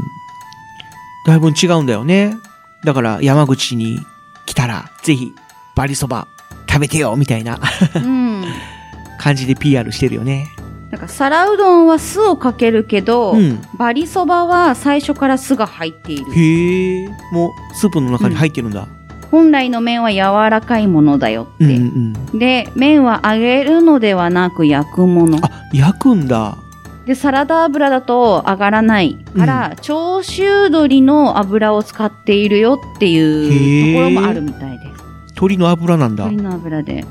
だいぶ違うんだよね。だから山口に来たら、ぜひ、バリそば食べてよ、みたいなうん。感じで PR してるよね。なんか皿うどんは酢をかけるけど、うんバリそばは最初から酢が入っている。へえ。もう、スープの中に入ってるんだ。本来の麺は柔らかいものだよって。うんうん。で、麺は揚げるのではなく焼くもの。あ、焼くんだ。で、サラダ油だと上がらないから、長州鶏の油を使っているよっていうところもあるみたいです。鶏の油なんだ。鶏の油で。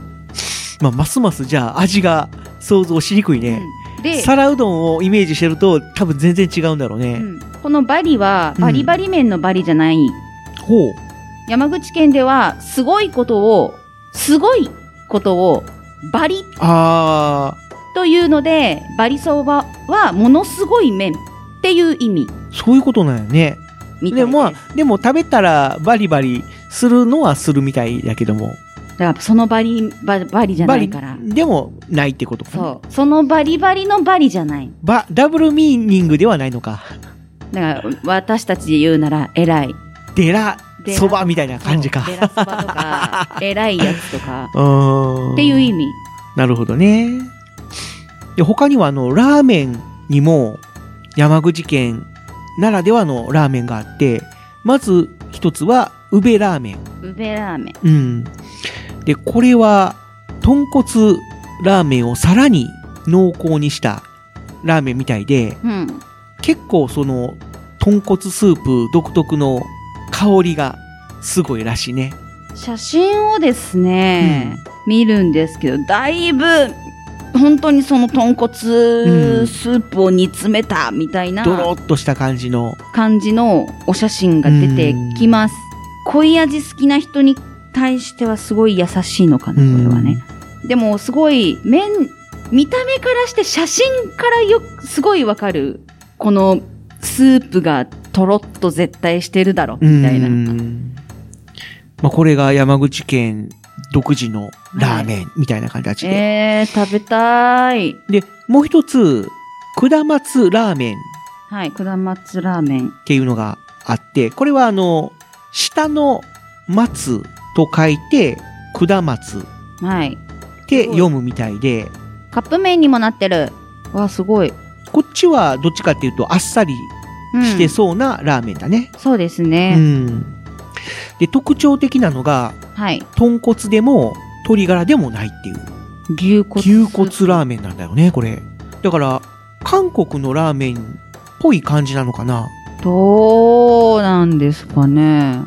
まあ、ますますじゃあ味が想像しにくいね。うんで、皿うどんをイメージしてると多分全然違うんだろうね。うんこのバリはうんバリバリ麺のバリじゃない。ほう。山口県ではすごいことを、すごいことをバリあというので、バリそばはものすごい麺っていう意味ー、そういうことなんやね。です。でも、まあでも食べたらバリバリするのはするみたいだけども。だからそのバリババリじゃないから。でもないってことか。そう。そのバリバリのバリじゃない。ば、ダブルミーニングではないのか。だから私たちで言うなら偉い。デラ、そばみたいな感じか。ベラそばとか、偉いやつとか、うーんっていう意味。なるほどね。で、他にはあの、ラーメンにも山口県ならではのラーメンがあって、まず一つは、宇部ラーメン。ウベラーメン。うん。で、これは、豚骨ラーメンをさらに濃厚にしたラーメンみたいで、うん。結構その、豚骨スープ独特の香りがすごいらしいね。写真をですね、見るんですけど、だいぶ、本当にその豚骨スープを煮詰めたみたいなドロッとした感じの。感じのお写真が出てきます。濃い味好きな人に対してはすごい優しいのかな、これはね。でもすごい麺、見た目からして写真からよすごいわかる。このスープがとろっと絶対してるだろ、みたいな。うんまあ、これが山口県独自のラーメンみたいな形で。えー、食べたい。で、もう一つ、下松ラーメンっはい、下松ラーメン。ていうのがあって、これはあの、下の松と書いて、下松はい。って読むみたいで、カップ麺にもなってる。わ、すごい。こっちはどっちかっていうとあっさりうんしてそうなラーメンだね。そうですうね。ん。で、特徴的なのが、はい。豚骨でも鶏ガラでもないっていう。牛骨。牛骨ラーメンなんだよね、これ。だから、韓国のラーメンっぽい感じなのかな。どうなんですかね。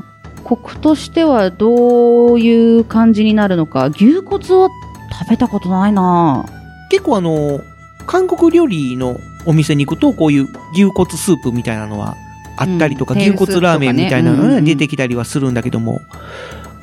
コクとしてはどういう感じになるのか。牛骨を食べたことないな結構あの、韓国料理のお店に行くと、こういう牛骨スープみたいなのはあったりとか、うん牛骨ラーメンみたいなのが出てきたりはするんだけども。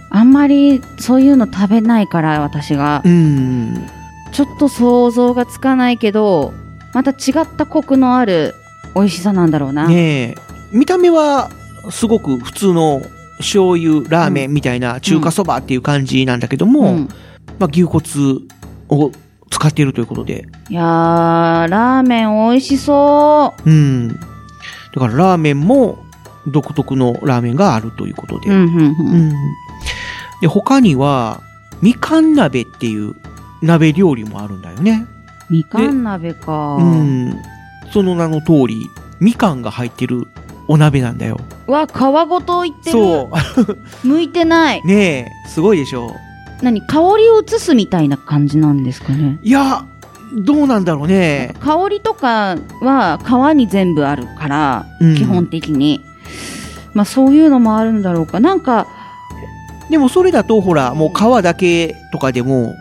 あんまりそういうの食べないから、私がう。ん。ちょっと想像がつかないけど、また違ったコクのある美味しさなんだろうな。ねえ。見た目は、すごく普通の醤油ラーメンみたいな中華そばっていう感じなんだけども、うんまあ牛骨を使っているということで、いやー、ラーメン美味しそうん。だからラーメンも独特のラーメンがあるということで。う。うん、うん、うん。うんで、他には、みかん鍋っていう鍋料理もあるんだよね。みかん鍋か。うん。その名の通り、みかんが入ってるお鍋なんだよ。うわ、皮ごといってる。そ 向いてない。う。ねえ、すごいでしょ何香りを移すみたいな感じなんですかね。いや、どうなんだろうね。香りとかは皮に全部あるから、うん基本的に。まあそういうのもあるんだろうか。なんか、でもそれだとほら、もう皮だけとかでも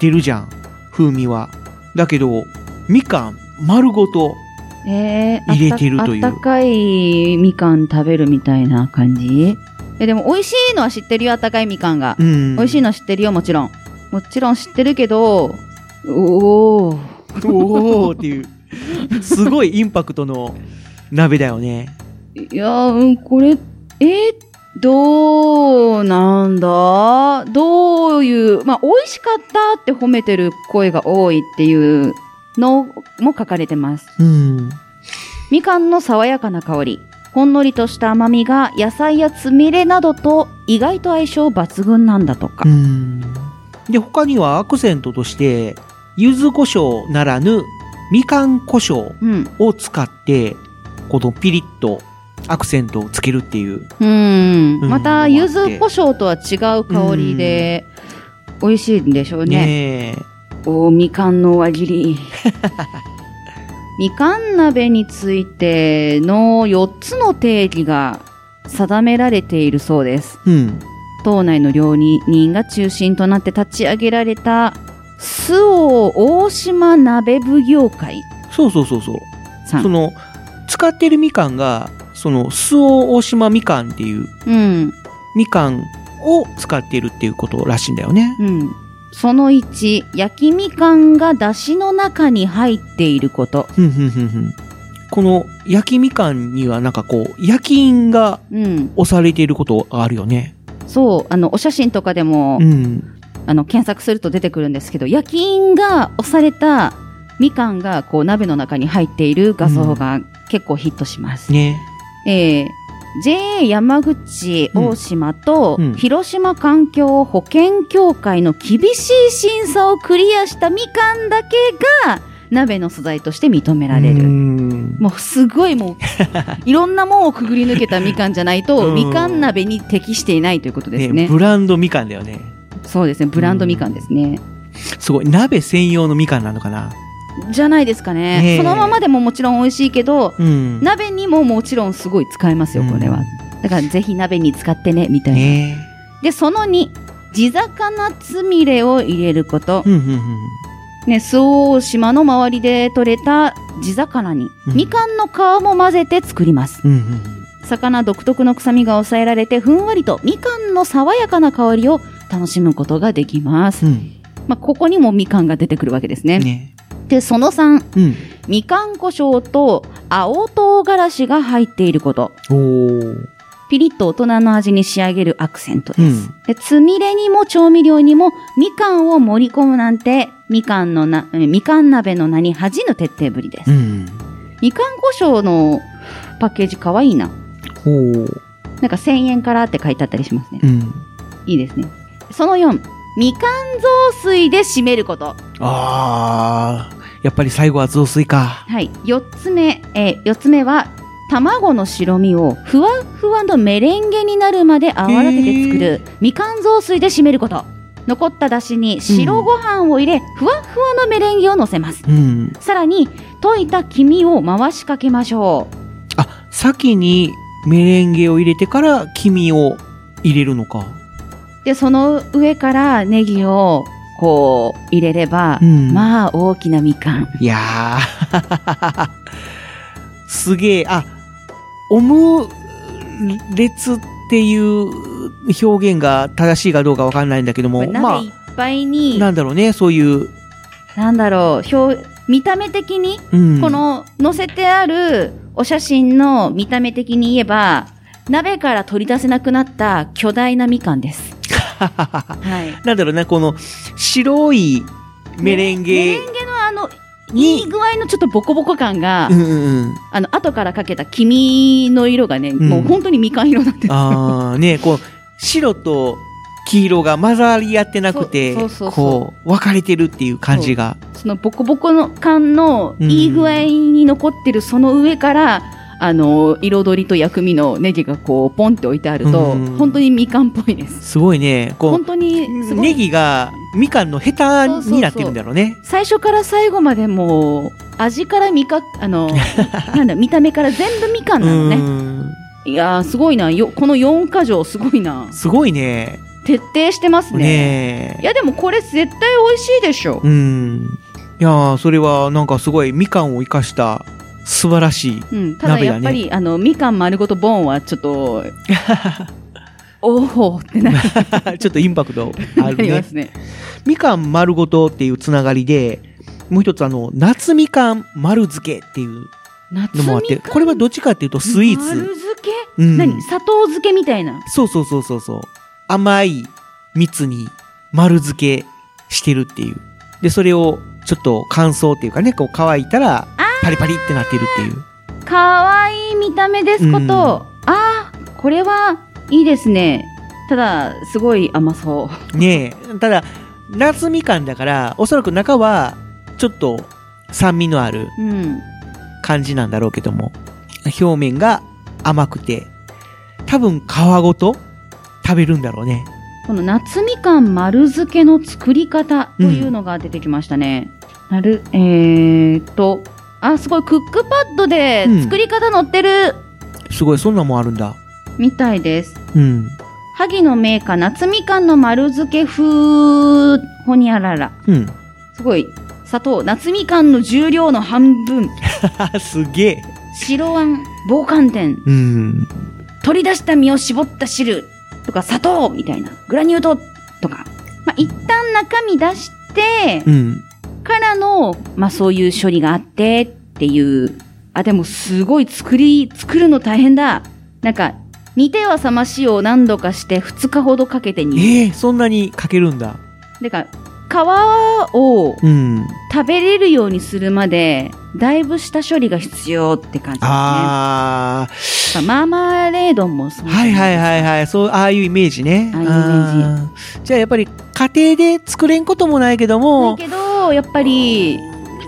出るじゃん。風味は。だけど、みかん丸ごと、えー、入れてるというあったかいみかん食べるみたいな感じ？え、でも美味しいのは知ってるよ、あったかいみかんが。うん。美味しいのは知ってるよ、もちろん。もちろん知ってるけど、おー。おーっていう、すごいインパクトの鍋だよね。いやー、うん、これ、えーどうなんだ？どういう、まあ、美味しかったって褒めてる声が多いっていうのも書かれてます。うん。みかんの爽やかな香り、ほんのりとした甘みが野菜やつみれなどと意外と相性抜群なんだとかう。ん。で、他にはアクセントとして、柚子胡椒ならぬ、みかん胡椒うん。を使って、このピリッとアクセントをつけるっていう。うん。うんまた、柚子胡椒とは違う香りで、美味しいんでしょうね。ねおみかんの輪切り。みかん鍋についての4つの定義が定められているそうです。え。うん。党内の料理人が中心となって立ち上げられた、周防大島鍋奉行会そうそうそうそう。その、使ってるみかんが、その、周防大島みかんっていううん。みかんを使っているっていうことらしいんだよね。うん。その1、焼きみかんが出汁の中に入っていること。ふんふんふんふん。この焼きみかんにはなんかこう、焼き印がうん。押されていることがあるよね。そう、あの、お写真とかでも、うん。あの、検索すると出てくるんですけど、焼き印が押されたみかんが、こう、鍋の中に入っている画像が結構ヒットします。ね。えー JA 山口大島とうん広島環境保険協会の厳しい審査をクリアしたみかんだけが鍋の素材として認められる。んもうすごいもう いろんなもんをくぐり抜けたみかんじゃないと、うんみかん鍋に適していないということですね。ブランドみかんだよね。そうですね、ブランドみかんですね。すごい。鍋専用のみかんなのかな。じゃないですかね。そのままでももちろん美味しいけど、うん。鍋にももちろんすごい使えますよ、これは。だからぜひ鍋に使ってね、みたいな。ねで、その2、地魚つみれを入れること。ね、周防大島の周りで採れた地魚に、うんみかんの皮も混ぜて作ります。うんうん魚独特の臭みが抑えられて、ふんわりとみかんの爽やかな香りを楽しむことができます。うん。まあ、ここにもみかんが出てくるわけですね。ねで、その3、うん。みかん胡椒と青唐辛子が入っていること。ピリッと大人の味に仕上げるアクセントです。うんでつみれにも調味料にもみかんを盛り込むなんて、みかんのな、えみかん鍋の名に恥じぬ徹底ぶりです。うん。みかん胡椒のパッケージかわいいな。おー。なんか1000円からって書いてあったりしますね。うん。いいですね。その4、みかん雑炊で締めること。あー。やっぱり最後は雑炊か。はい。4つ目、えー、4つ目は、卵の白身をふわふわのメレンゲになるまで泡立てて作るみかん雑炊で締めること。残った出汁に白ご飯を入れ、ふわふわのメレンゲを乗せます。うん。さらに、溶いた黄身を回しかけましょう。あ、先にメレンゲを入れてから黄身を入れるのか。で、その上からネギをこう入れれば、うんまあ大きなみかん。いやー。すげえ、あ、オムレツっていう表現が正しいかどうかわかんないんだけども、ま鍋いっぱいあ、に、なんだろうね、そういう、なんだろう、表、見た目的に、うん。この載せてあるお写真の見た目的に言えば、鍋から取り出せなくなった巨大なみかんです。はい。なんだろうね、この白いメレンメゲレンゲのあの、にいい具合のちょっとボコボコ感が、うんうんうん。あの、後からかけた黄身の色がね、んもう本当にみかん色なんですよ。ああ、ね、こう、白と黄色が混ざり合ってなくて、こう、分かれてるっていう感じが。そのボコボコの感のうんいい具合に残ってるその上から、あの、彩りと薬味のネギがこう、ポンって置いてあると、うん本当にみかんっぽいです。すごいね、こ本当に。ネギがみかんのヘタになってるんだろうね。最初から最後までもう、味からみか、あの、なんだ、見た目から全部みかんなのね。うんいやー、すごいな。よ、この4箇条すごいな。すごいね。徹底してますね。ねいや、でもこれ絶対美味しいでしょ。うん。いやーそれはなんかすごいみかんを生かした素晴らしい。うん。ただやっぱり、あの、みかん丸ごとボンはちょっと、おおってな ちょっとインパクトあるねりま。すね。みかん丸ごとっていうつながりで、もう一つあの、夏みかん丸漬けっていう夏のもあって、これはどっちかっていうとスイーツ。丸漬け、うん何？砂糖漬けみたいな？そうそうそうそうそう。甘い蜜に丸漬けしてるっていう。で、それをちょっと乾燥っていうかね、こう乾いたらパリパリってなってるっていう。かわいい見た目ですこと。うんああ、これはいいですね。ただ、すごい甘そねえ。ただ、夏みかんだから、おそらく中はちょっと酸味のあるう。うん。感じなんだろうけども、表面が甘くて、多分皮ごと食べるんだろうね。この夏みかん丸漬けの作り方というのが出てきましたね。なる、えーっと、あ、すごい、クックパッドでうん作り方載ってるすごい、そんなんもあるんだ。みたいです。うん。萩のメーカー夏みかんの丸漬け風ほにゃらら。うん。すごい。砂糖、夏みかんの重量の半分。すげえ。白あん、棒寒天。うん。取り出した実を絞った汁。とか砂糖みたいな。グラニュー糖とか。まあ、一旦中身出して、うん。からの、まあそういう処理があってっていう。あ、でもすごい作り、作るの大変だ。なんか、煮ては冷ましを何度かして2日ほどかけて煮る。ええそんなにかけるんだ。でか、皮をうん。食べれるようにするまで、だいぶ下処理が必要って感じですね。あやっぱマーマーレードもそうあ、はいはいはいはい。そう、ああいうイメージね。ああいうイメージじゃあやっぱり家庭で作れんこともないけどだも、けど、やっぱり、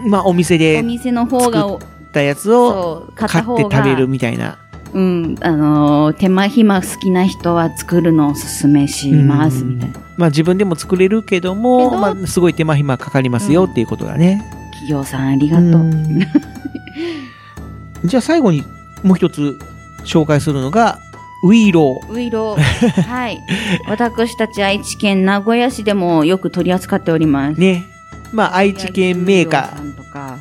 まあお店おで店の方が、作ったやつを買って食べるみたいな。うん、あのー手間暇好きな人は作るのをおすすめします、うんみたいな。まあ自分でも作れるけども、まあすごい手間暇かかりますよっていうことだね。企業さんありがとう。うん じゃあ最後にもう一つ紹介するのが、ウイロー。ウイロー。はい。私たち愛知県名古屋市でもよく取り扱っております。ね。まあ愛知県メーカさんとか、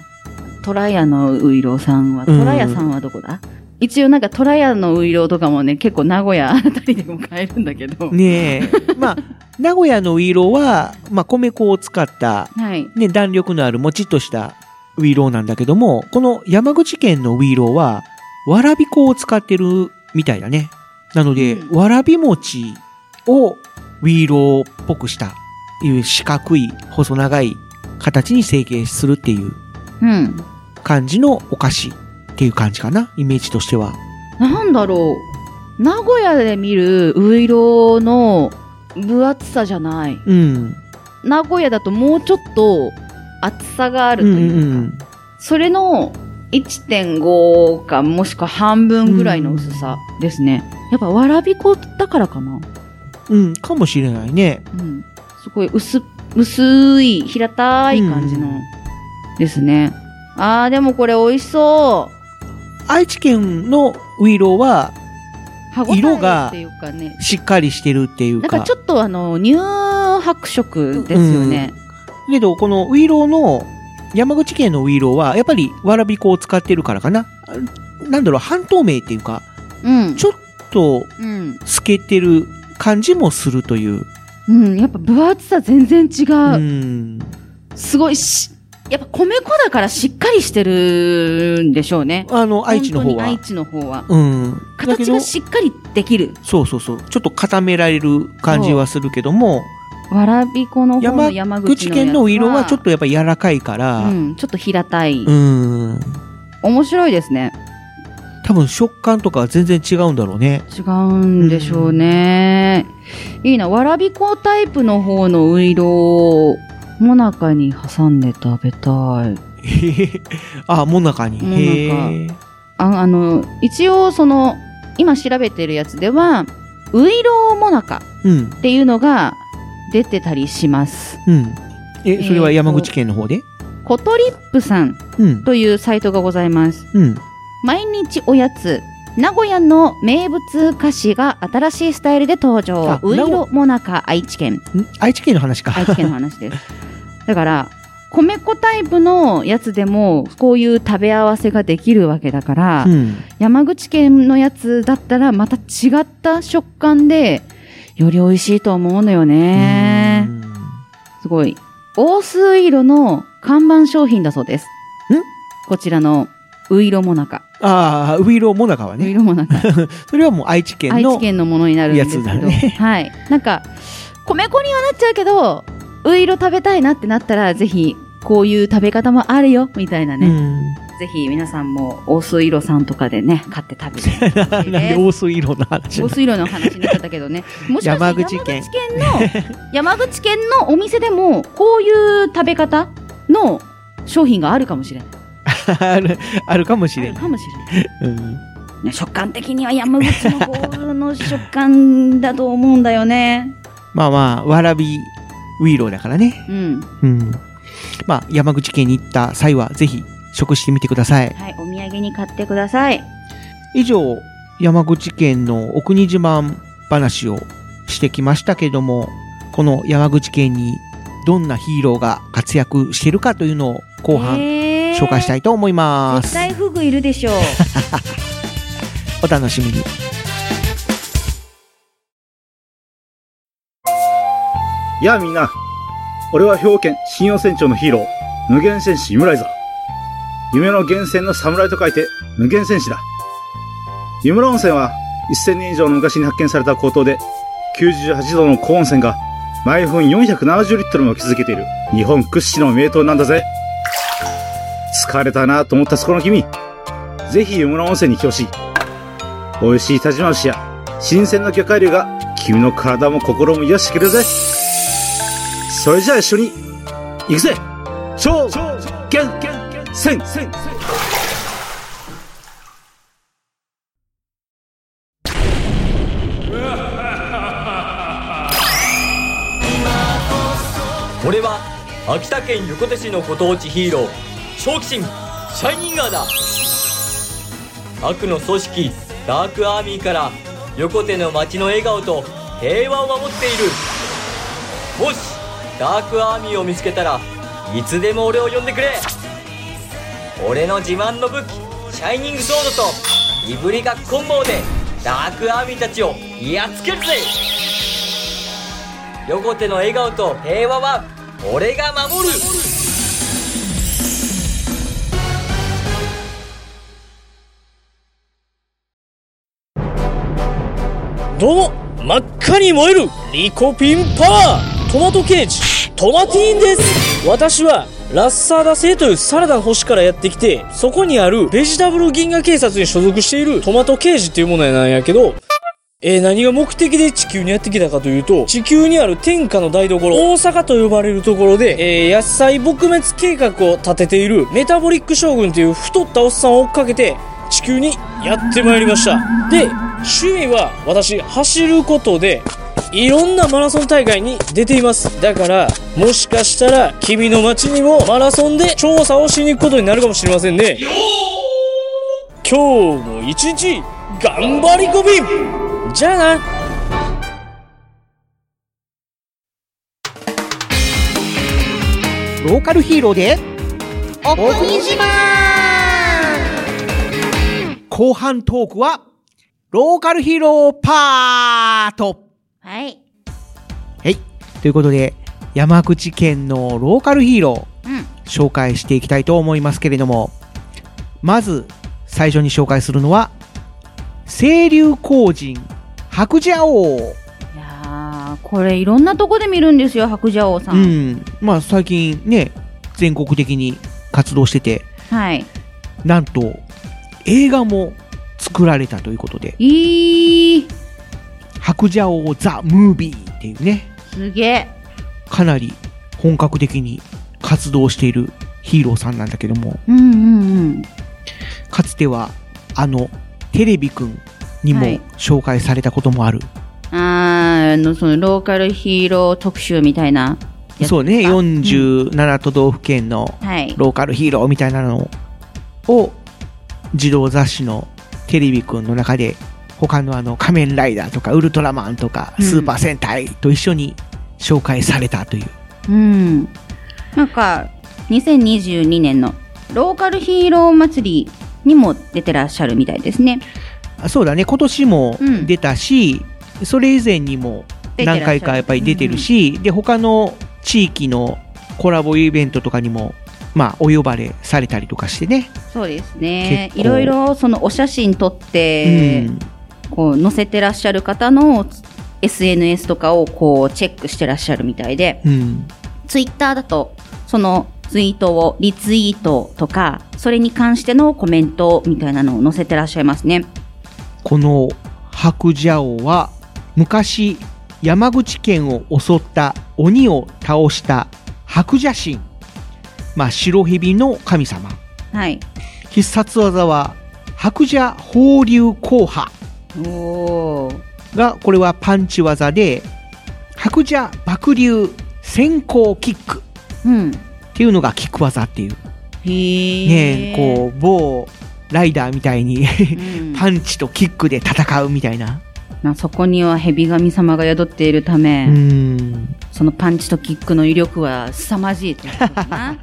トラヤのウイローさんは、うんトラヤさんはどこだ、一応なんかトラヤのウイローとかもね、結構名古屋あたりでも買えるんだけど。ー。ねえ。まあ、名古屋のウイローは、まあ米粉を使った、はい。ね、弾力のあるもちっとしたウイローなんだけども、この山口県のウイローは、わらび粉を使ってるみたいだね。なので、うんわらび餅をウイローっぽくした、いう四角い、細長い形に成形するっていううん。感じのお菓子っていう感じかな、イメージとしては。なんだろう。名古屋で見るウイローの分厚さじゃない。うん。名古屋だともうちょっと厚さがあるうんうというか、んそれの1.5かもしくは半分ぐらいの薄さですね。やっぱわらび粉だからかな。うん。うん、かもしれないね。うん。すごい薄、薄い、平たい感じの、うんですね。あー、でもこれ美味しそう。愛知県のウイローは、色が。しっかりしてるっていうか。なんかちょっとあの、乳白色ですよね。けど、このウイローの、山口県のウイローは、やっぱりわらび粉を使ってるからかな。なんだろう、半透明っていうか、うん。ちょっとうん。透けてる感じもするという。うん。やっぱ分厚さ全然違う。うん。すごいし、やっぱ米粉だからしっかりしてるんでしょうね。あの、愛知の方は本当に愛。知の方は。うん。形が、しっかりできる。そうそうそう。ちょっと固められる感じはするけども、わらび粉の方の山山口県のウイローはちょっとやっぱ柔らかいから、うん、ちょっと平たい。うん。面白いですね。多分食感とかは全然違うんだろうね。違うんでしょうね。いいな。わらび粉タイプの方のウイロー、もなかに挟んで食べたい。あ、もなかに。もなか。ああの、一応その、今調べてるやつでは、ウイローもなかうん。っていうのが出てたりします。うん。え、それは山口県の方で？コトリップさん。というサイトがございます。うん。毎日おやつ、名古屋の名物菓子が新しいスタイルで登場あ。ウイロもなか愛知県。ん？愛知県の話か。愛知県の話です。だから、米粉タイプのやつでも、こういう食べ合わせができるわけだから、うん。山口県のやつだったらまた違った食感で、より美味しいと思うのよね。すごい。大須色の看板商品だそうです。ん？こちらの、ウイロモナカ。ああ、ウイローもなかはウイね。ロモナカ。それはもう愛知県愛の。知県のものになるんですけど。やつだねはい。なんか、米粉にはなっちゃうけど、ウイロ食べたいなってなったら、ぜひ、こういう食べ方もあるよ、みたいなね。うん。ぜひ皆さんも、大須色さんとかでね、買って食べてで。大須色の話大須色の話になっちゃったけどね。もしかして山口県山口県の、山口県のお店でも、こういう食べ方の商品があるかもしれない。ある、あるかもしれない。あるかもしれない。うん。ね食感的には山口の方の食感だと思うんだよね。まあまあ、わらびウイローだからね。うん。うん。まあ、山口県に行った際は、ぜひ、食してみてください。はい、お土産に買ってください。以上、山口県のお国自慢話をしてきましたけども、この山口県にどんなヒーローが活躍してるかというのを後半えー紹介したいと思います。絶対フグいるでしょう。お楽しみに。やあみんな。俺は兵庫県新陽船長のヒーロー、無限戦士イムライザー。夢の源泉の侍と書いて無限戦士だ。湯村温泉は1000年以上の昔に発見された高騰で98度の高温泉が毎分470リットルも築けている日本屈指の名湯なんだぜ。疲れたなと思ったそこの君、ぜひ湯村温泉に来てほしい。美味しい田島牛や新鮮な魚介類が君の体も心も癒してくれるぜ。それじゃあ一緒に、行くぜ超、厳、戦、俺は秋田県横手市のご当地ヒーロー正気神シャイニンガーだ。悪の組織ダークアーミーから横手の街の笑顔と平和を守っている。もしダークアーミーを見つけたらいつでも俺を呼んでくれ。俺の自慢の武器シャイニングソードといぶりがっこん棒でダークアーミーたちをやっつけるぜ。横手の笑顔と平和は俺が守る。どう真っ赤に燃えるリコピンパワー。トマトケージ。トマティーンです私はラッサーダ星というサラダの星からやってきてそこにあるベジタブル銀河警察に所属しているトマトケージっていうものなんやけどえー、何が目的で地球にやってきたかというと、地球にある天下の台所、大阪と呼ばれるところで、えー、野菜撲滅計画を立てているメタボリック将軍という太ったおっさんを追っかけて、地球にやってまいりました。で、趣味は私、走ることで、いろんなマラソン大会に出ています。だから、もしかしたら、君の街にもマラソンで調査をしに行くことになるかもしれませんね。今日も一日、頑張りこびじゃあなローカルヒーローでお国自慢後半トークはローカルヒーローパートはい。はい。ということで、山口県のローカルヒーロー、うん。紹介していきたいと思いますけれども、まず、最初に紹介するのは、清流光人、白蛇王。いやーこれいろんなとこで見るんですよ、白蛇王さ。うんん。まあ、最近ね、全国的に活動してて、はい。なんと、映画も作られたということで、いい、白蛇王ザ・ムービーっていうね、すげえ。かなり本格的に活動しているヒーローさんなんだけども、うんうんうん。かつては、あの、テレビくんにもはい紹介されたこともある。あーあの、そのローカルヒーロー特集みたいなそうね、か47都道府県のはい。ローカルヒーローみたいなのを、児童雑誌のテレビくんの中で、他のあの仮面ライダーとかウルトラマンとかうんスーパー戦隊と一緒に紹介されたという。うん。なんか、2022年のローカルヒーロー祭りにも出てらっしゃるみたいですね。あそうだね、今年もうん出たし、それ以前にも何回かやっぱり出てるし、で、他の地域のコラボイベントとかにも、まあ、お呼ばれされたりとかしてね。そうですね。いろいろそのお写真撮って、うんこう載せてらっしゃる方の SNS とかをこうチェックしてらっしゃるみたいで、うん。ツイッターだとそのツイートをリツイートとか、それに関してのコメントみたいなのを載せてらっしゃいますね。この白蛇王は昔山口県を襲った鬼を倒した白蛇神まあ白蛇の神様。はい。必殺技は白蛇放流硬派。おがこれはパンチ技で白蛇爆流先行キック。うん。っていうのがキック技っていう。へねえこう某ライダーみたいにうん。パンチとキックで戦うみたいな。まあそこには蛇神様が宿っているため、うん。そのパンチとキックの威力は凄まじいということかな。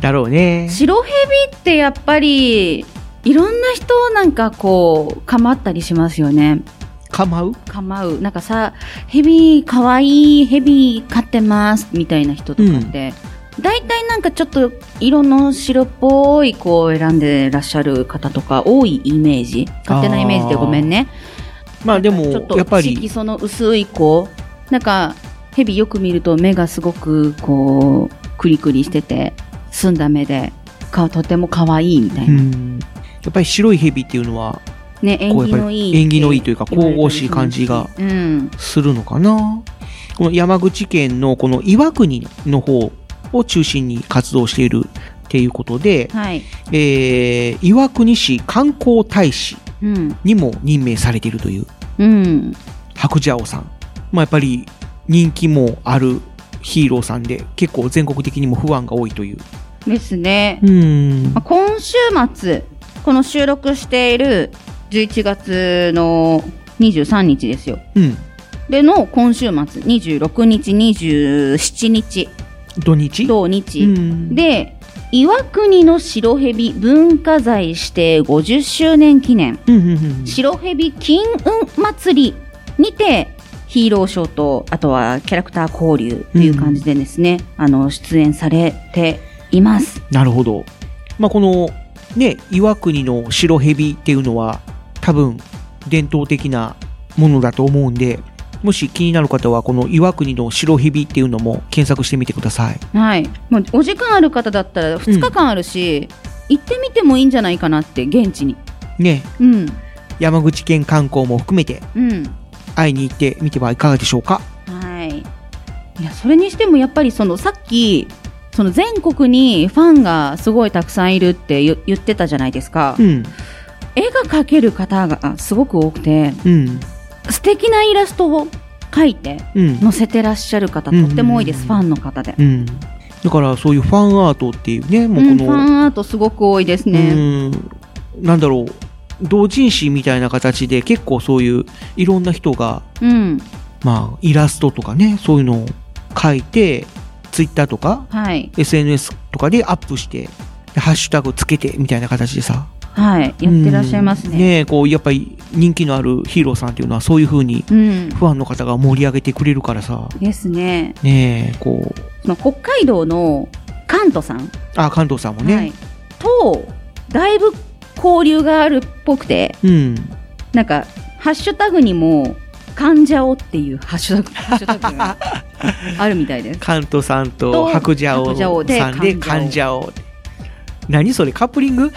だろうね白蛇ってやっぱり、いろんな人をなんかこう、構ったりしますよね。構う？構う。なんかさ、蛇、かわいい、蛇飼ってます、みたいな人とかって、大体なんかちょっと色の白っぽい子を選んでらっしゃる方とか多いイメージ。勝手なイメージでごめんね。まあでもちょっとやっぱりの薄い子。なんか、蛇よく見ると目がすごくこうクリクリしてて澄んだ目で顔とても可愛いみたいな、うん。やっぱり白い蛇っていうのは、ね縁起のいいり縁起のいいというか、神々しい感じがうん。するのかな。この山口県のこの岩国の方を中心に活動しているっていうことで、はい。えー、岩国市観光大使うん。にも任命されているという。うん。白蛇王さん。まあ、やっぱり人気もあるヒーローさんで、結構全国的にも不安が多いという。ですね、うん。まあ今週末この収録している11月の23日ですようん。での今週末26日27日土日？土日、うんで岩国の白蛇文化財指定50周年記念うんうんうん。白蛇金運祭りにてヒーローショーとあとはキャラクター交流という感じでですね、あの出演されています。なるほど。まあ、この、ね、岩国の白蛇っていうのは、多分、伝統的なものだと思うんで、もし気になる方は、この岩国の白蛇っていうのも検索してみてください。はい。もうお時間ある方だったら2日間あるし、行ってみてもいいんじゃないかなって現地に。ね、うん。山口県観光も含めて、うん会いに行ってみてはいかがでしょうか？はい。いや、それにしてもやっぱりそのさっき、その全国にファンがすごいたくさんいるって言言ってたじゃないですか。うん。絵が描ける方がすごく多くて、うん。素敵なイラストを描いてうん。載せてらっしゃる方、とっても多いです、ファンの方で。うん。だから、そういうファンアートっていうね、もうこうん、の、ファンアートすごく多いですね。うんなんだろう、同人誌みたいな形で結構そういういろんな人が、うん。まあ、イラストとかね、そういうのを書いて、ツイッターとか、はい。SNS とかでアップして、でハッシュタグつけてみたいな形でさ。はい。やってらっしゃいますね。うんねえこう、やっぱり人気のあるヒーローさんっていうのはそういう風に、うん。ファンの方が盛り上げてくれるからさ、ですね。ねえ、こう、北海道のカントさんあ、関東さんもね、はい、とだいぶ交流があるっぽくてうん。なんかハッシュタグにも「患者を」っていうハッシュタグがあるみたいです。関東さんとと白蛇王さんで患患者王。何それカップリング？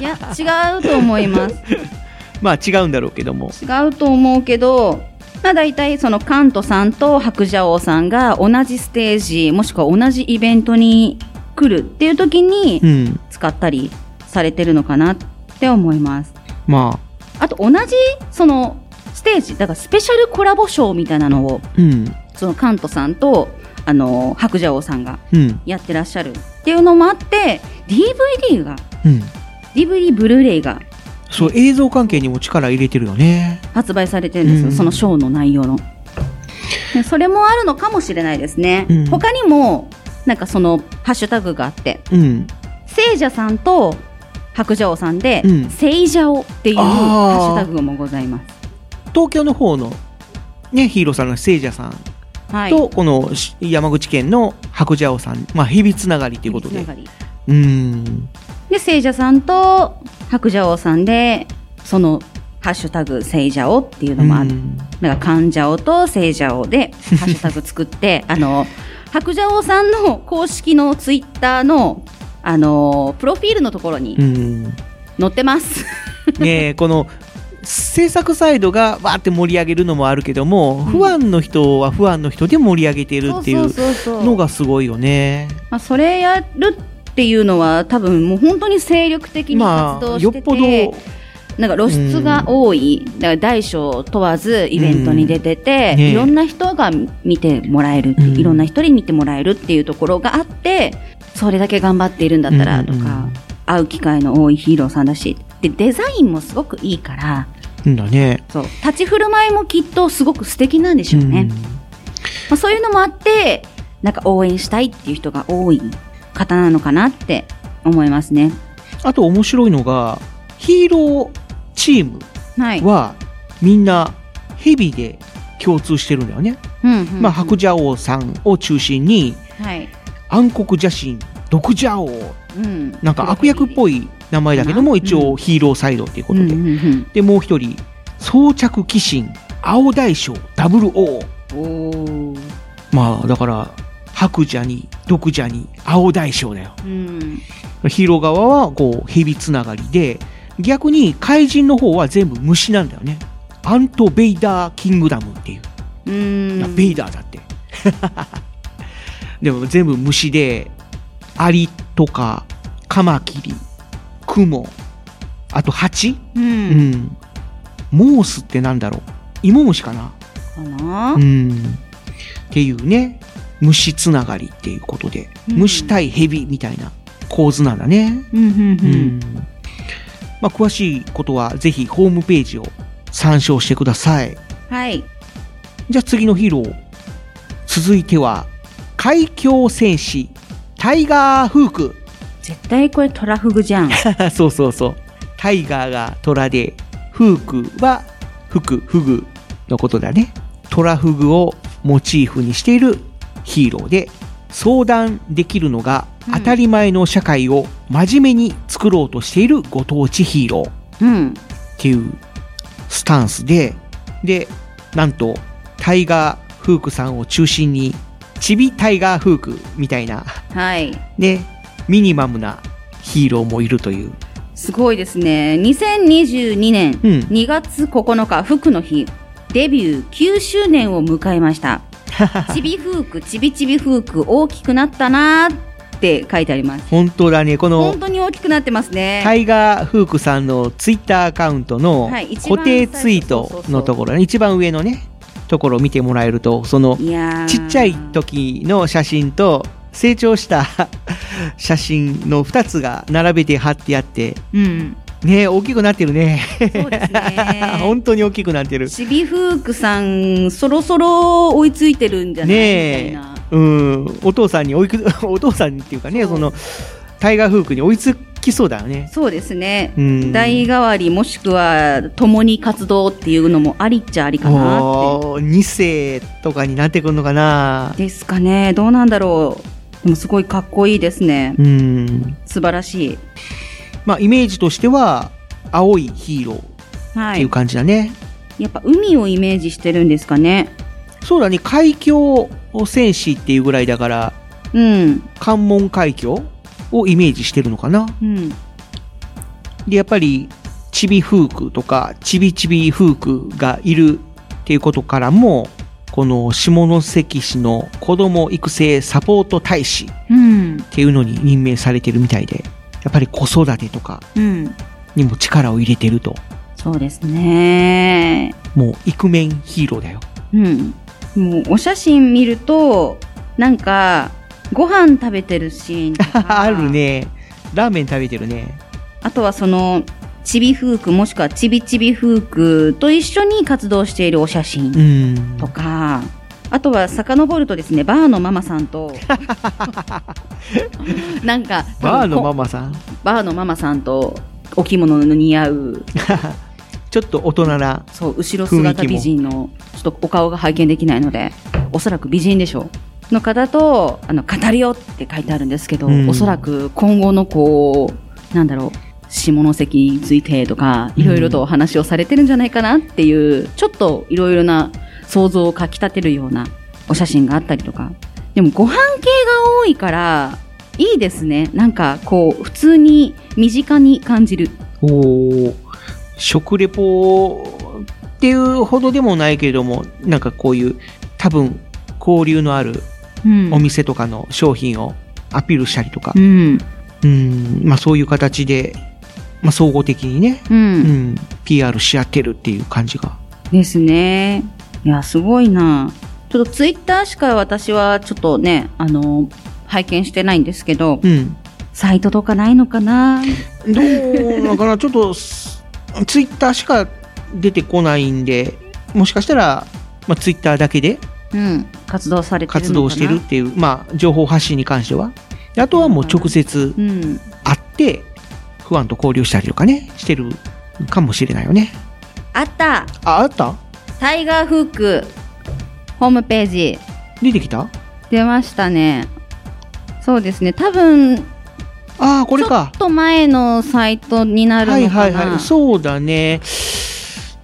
いや違うと思います まあ違うんだろうけども。違うと思うけどまあ大体そのカントさんと白蛇王さんが同じステージもしくは同じイベントに来るっていう時にうん。使ったりされてるのかなって思います。まあ、あと同じそのステージだからスペシャルコラボショーみたいなのをうん。そのカントさんとあの白蛇王さんがうん。やってらっしゃるっていうのもあって DVD がうん。DVD ブルーレイがそう、映像関係にも力入れてるよね。発売されてるんですよ、うんそのショーの内容のでそれもあるのかもしれないですね、うん他にもなんかそのハッシュタグがあってうん。聖者さんと白蛇王さんで、うん。聖者王っていうハッシュタグもございます。東京の方の、ね、ヒーローさんの聖者さんはい。と、このし山口県の白蛇王さん、まあ、日々つながりということで。うーん。で聖者さんと白蛇王さんでそのハッシュタグ聖者王っていうのもある、うん。だから患者王と聖者王でハッシュタグ作ってあの白蛇王さんの公式のツイッターのあのプロフィールのところにうん。載ってます、ねえこの、制作サイドがわーって盛り上げるのもあるけども、不安の人は不安の人で盛り上げてるっていそうのがすごいよね。まあ、それやるっていうのは多分もう本当に精力的にまあ、活動してて、よっぽど、なんか露出が多い、だから大小問わずイベントに出てて、うん。ねえ。いろんな人が見てもらえるうん。いろんな人に見てもらえるっていうところがあって、それだけ頑張っているんだったらとか、うんうん会う機会の多いヒーローさんだし、で、デザインもすごくいいから、うんだね。そう、立ち振る舞いもきっとすごく素敵なんでしょうね。まあ、そういうのもあって、なんか応援したいっていう人が多い方なのかなって思いますね。あと面白いのが、ヒーローチームはい。は、みんな、ヘビで共通してるんだよね。うんうんうんまあ、白蛇王さんを中心に、はい。暗黒邪神、毒蛇王、うん。なんか悪役っぽい名前だけども、一応ヒーローサイドっていうことで。で、もう一人、装着鬼神、青大将、ダブルー。まあだから白蛇に毒蛇に青大将だよ。うん。ヒーロー側はこう蛇つながりで逆に怪人の方は全部虫なんだよね。アント・ベイダー・キングダムっていう。うーんベイダーだってでも全部虫でアリとかカマキリクモあとハチうん、うん。モースってなんだろう？芋虫かな？かな、うん。っていうね。虫つながりっていうことで、うん。虫対蛇みたいな構図なんだね。うんうんうん。うん。まあ、詳しいことはぜひホームページを参照してください。はい。じゃあ次のヒーロー。続いては海峡戦士タイガーフーク。絶対これトラフグじゃん。そうそうそう。タイガーがトラでフークはフクフグのことだね。トラフグをモチーフにしているヒーローで相談できるのがうん。当たり前の社会を真面目に作ろうとしているご当地ヒーロー。うん。っていうスタンスで、で、なんと、タイガー・フークさんを中心に、チビタイガー・フークみたいな、はい。ね、ミニマムなヒーローもいるという。すごいですね。2022年うん2月9日福の日デビュー9周年を迎えました。ちびフークちびちびフーク大きくなったなーって書いてあります。本当だね、この本、当に大きくなってますね。タイガー・フークさんのツイッターアカウントの固定ツイートのところね、一番上のね、ところを見てもらえると、その、ちっちゃい時の写真と、成長した 写真の2つが並べて貼ってあって、うん。ね大きくなってるね。そうですね。本当に大きくなってる。ちびフークさんそろそろ追いついてるんじゃない、みたいな、うん、お父さんに追いく、お父さんっていうかね、その、タイガーフークに追いつきそうだよね。そうですね、うん。代替わりもしくは共に活動っていうのもありっちゃありかなって。おー2世とかになってくるのかな。ですかね。どうなんだろう。でもすごいかっこいいですね。うん。素晴らしい。まあ、イメージとしては、青いヒーローっはい。ていう感じだね。やっぱ海をイメージしてるんですかね。そうだね、海峡戦士っていうぐらいだから、うん。関門海峡をイメージしてるのかな。うん。で、やっぱり、ちびフークとか、ちびちびフークがいるっていうことからも、この下関市の子供育成サポート大使っうん。ていうのに任命されてるみたいで、やっぱり子育てとかうん。にも力を入れてると、そうですね。もうイクメンヒーローだよ。うん。もうお写真見るとなんかご飯食べてるシーンとか あるね。ラーメン食べてるね。あとはそのちびフークもしくはちびちびフークと一緒に活動しているお写真うん。とか、あとは遡るとですねバーのママさんと なんかバーのマママさん？バーのママさんとお着物の似合う ちょっと大人な。そう後ろ姿美人のちょっとお顔が拝見できないのでおそらく美人でしょうの方とあの語りよって書いてあるんですけど、うん。おそらく今後のこうなんだろう下関についてとかいろいろとお話をされてるんじゃないかなっていう、ちょっといろいろな想像をかきたてるようなお写真があったりとか。でもご飯系が多いからいいですね。なんかこう普通に身近に感じる。おー食レポっていうほどでもないけれども、なんかこういう多分交流のあるうんお店とかの商品をアピールしたりとか。う、ん。うん、まあそういう形で、まあ総合的にね、ううん。ん、PR し合ってるっていう感じが。ですね。いや、すごいな。ちょっとツイッターしか私はちょっとね、あの、拝見してないんですけど、うん。サイトとかないのかな？どうなのかな？ちょっと、ツイッターしか出てこないんで、もしかしたら、まあ、ツイッターだけでうん。活動されてる活動してるっていう、まあ、情報発信に関しては。であとはもう直接うん。会って、不安と交流したりとかね、してるかもしれないよね。あったあ、あった？タイガーフーク、ホームページ、出てきた？出ましたね。そうですね。多分、ああ、これか。ちょっと前のサイトになるのかな。はいはいはい。そうだね。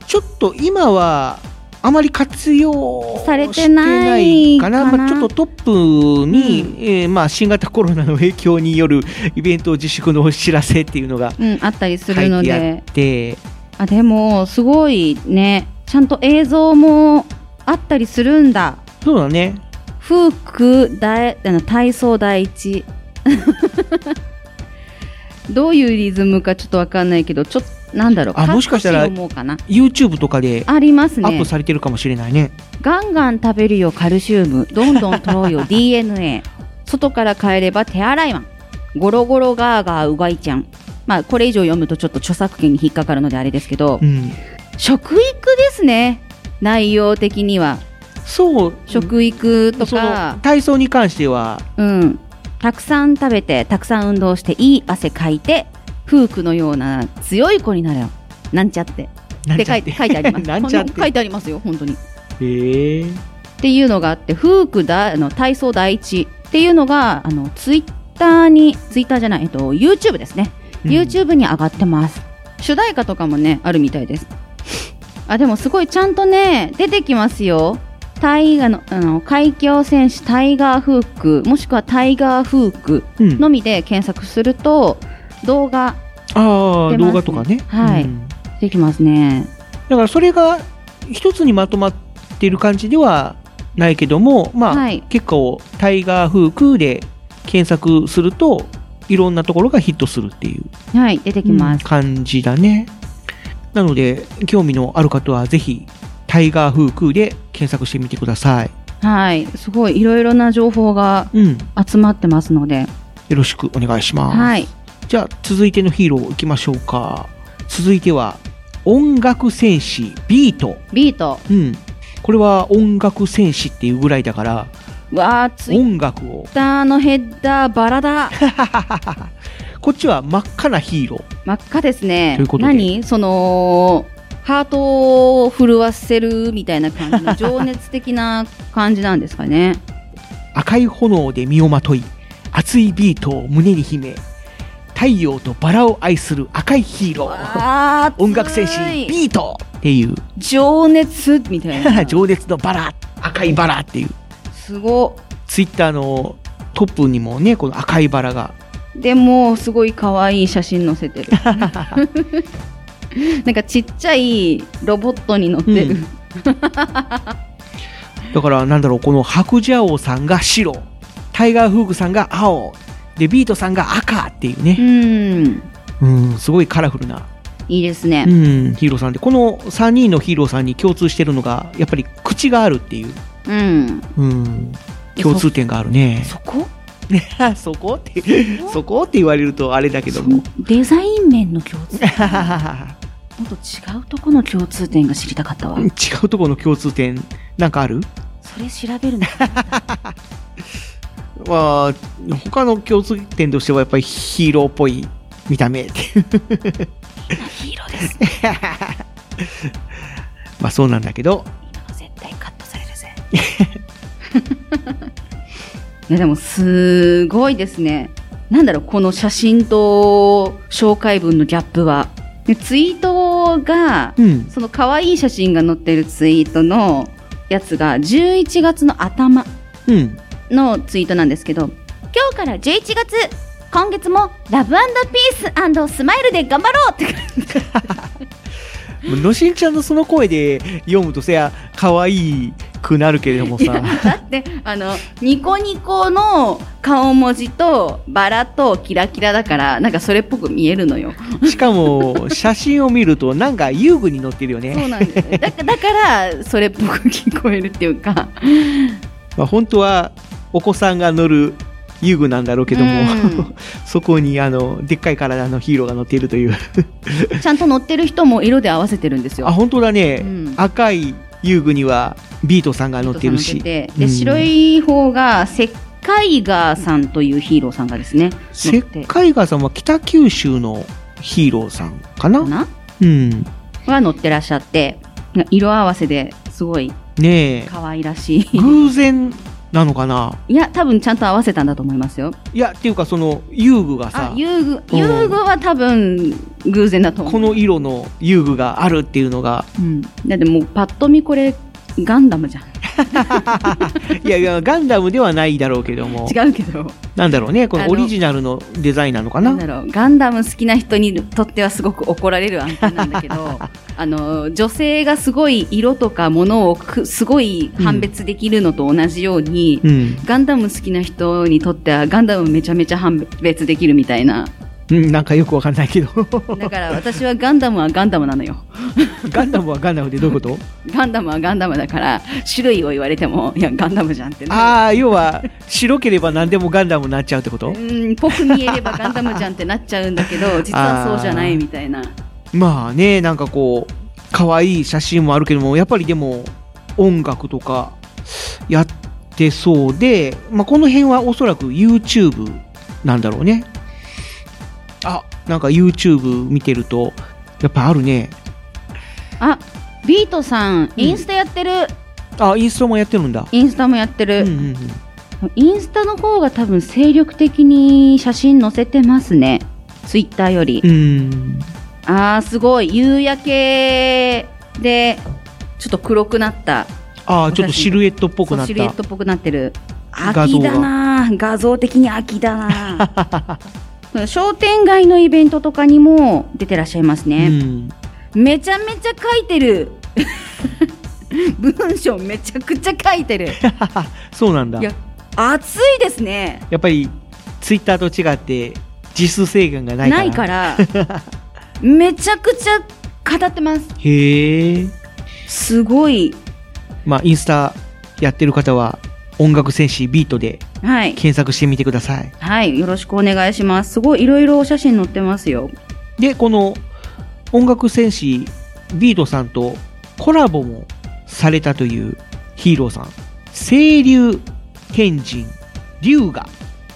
ちょっと今は、あまり活用されてないかな。まあ、ちょっとトップに、えーまあ、新型コロナの影響によるイベント自粛のお知らせっていうのがうん、あったりす書るので。て、あ、でも、すごいね。ちゃんと映像もあったりするんだ。そうだね。フーク大あの体操第一 どういうリズムかちょっとわかんないけどちょっとなんだろうあもしかしたら YouTube とかでありますね。アップされてるかもしれないね。ガンガン食べるよカルシウム。どんどん取ろうよ DNA 外から帰れば手洗いマン。ゴロゴロガーガーうがいちゃん。まあこれ以上読むとちょっと著作権に引っかかるのであれですけど、うん。食育ですね。内容的には。そう。食育とか。体操に関しては、うん、たくさん食べてたくさん運動していい汗かいてフークのような強い子になれよ。なんちゃって。ってで書いて書いてあります。なんちゃって。書いてあります よ本当に。っへえ。ていうのがあってフークだあの体操第一。っていうのがあのツイッターにツイッターじゃない、えっと、YouTube ですね、うん。YouTube に上がってます。主題歌とかもねあるみたいです。あでもすごいちゃんとね出てきますよ。タイガのあの海峡選手タイガーフークもしくはタイガーフークうん。のみで検索すると動画。ああ、動画とかね。はい。うん。できますね。だからそれが一つにまとまっている感じではないけども、まあ、はい。結構タイガーフークで検索すると、いろんなところがヒットするっていう。はい出てきます、感じだね。なので、興味のある方はぜひ、タイガーフークで検索してみてください。はい。すごいいろいろな情報がうん。集まってますので、よろしくお願いします。はいじゃあ、続いてのヒーロー行きましょうか。続いては、音楽戦士ビート。ビートうん。これは音楽戦士っていうぐらいだから、わあツイッ音楽を。ターのヘッダーバラだ こっちは真っ赤なヒーロー。真っ赤ですねということで何？そのハートを震わせるみたいな感じの 情熱的な感じなんですかね赤い炎で身をまとい、熱いビートを胸に秘め、太陽とバラを愛する赤いヒーロー。音楽戦士ビートっていう、情熱みたいな。情熱のバラ、赤いバラっていう、すご。ツイッターのトップにもね、この赤いバラが。でもすごい可愛い写真載せてる。なんかちっちゃいロボットに乗ってる、うん。だからなんだろう、この白蛇王さんが白、タイガーフーグさんが青、で、ビートさんが赤っていううね、ん。うん、すごいカラフルな、いいですね。う、ん、ヒーローさんで、この3人のヒーローさんに共通してるのが、やっぱり口があるっていう、うん。うん、共通点があるね。そこ？そこって、そこ？って言われるとあれだけども。デザイン面の共通点？もっと違うとこの共通点が知りたかったわ違うところの共通点、なんかあるそれ調べるのまあ、他の共通点としてはやっぱりヒーローっぽい見た目っていう。ヒーローですまあそうなんだけど、絶対カットされるぜ。いやでもすごいですね。なんだろうこの写真と紹介文のギャップは。でツイートが、うん。その可愛い写真が載ってるツイートのやつが11月の頭。うん。のツイートなんですけど今日から11月今月もラブピーススマイルで頑張ろうってのしんちゃんのその声で読むとせや、可愛くなるけれどもさ。だってあのニコニコの顔文字とバラとキラキラだからなんかそれっぽく見えるのよしかも、写真を見るとなんか遊具に載ってるよね。そうなんですよだだからそれっぽく聞こえるっていうか まあ本当はお子さんが乗る遊具なんだろうけども、うん そこにあの、でっかい体のヒーローが乗っているという。ちゃんと乗ってる人も色で合わせてるんですよあ、本当だね。うん赤い遊具にはビートさんが乗ってるし。でうん白い方が石灰ガーさんというヒーローさんがですね石灰川さんは北九州のヒーローさんかな？な？うん。は乗ってらっしゃって色合わせですごいねえ。可愛らしい偶然なのかな？いや多分ちゃんと合わせたんだと思いますよ。いや、っていうかその遊具があさ、遊具うん。遊具は多分偶然だと思う。この色の遊具があるっていうのが、うん、だってもうパッと見これガンダムじゃん。いやいや、ガンダムではないだろうけども。違うけど。なんだろうね、このオリジナルのデザインなのかな？なんだろうガンダム好きな人にとってはすごく怒られる案件なんだけど あの女性がすごい色とかものをくすごい判別できるのと同じように、うん。ガンダム好きな人にとってはガンダムめちゃめちゃ判別できるみたいなうん、なんかよくわかんないけど。だから私はガンダムはガンダムなのよ。ガンダムはガンダムでどういうこと？ガンダムはガンダムだから種類を言われてもいやガンダムじゃんってああ、要は、白ければ何でもガンダムになっちゃうってこと？うんぽく見えれば ガンダムじゃんってなっちゃうんだけど実はそうじゃないみたいな。まあね、なんかこう、可愛い写真もあるけども、やっぱりでも、音楽とか、やってそうで、まあこの辺はおそらく YouTube なんだろうね。あ、なんか YouTube 見てると、やっぱあるね。あビートさんインスタやってる、あ、インスタもやってるんだ。インスタもやってる、うんうんうん。インスタの方が多分精力的に写真載せてますね。ツイッターより、うん。あーすごい。夕焼けでちょっと黒くなった。ああ、ちょっとシルエットっぽくなった。シルエットっぽくなってる。秋だな画像的に秋だな 商店街のイベントとかにも出てらっしゃいますね、うん。めちゃめちゃ書いてる 文章めちゃくちゃ書いてる そうなんだ。いや熱いですねやっぱり、ツイッターと違って、字数制限がないから。ないから めちゃくちゃ語ってますへえ。すごいまあ、インスタやってる方は、音楽戦士ビートではい検索してみてください。はいよろしくお願いしますすごいいろいろお写真載ってますよで、この音楽戦士ビートさんとコラボもされたというヒーローさん。清流天神龍河。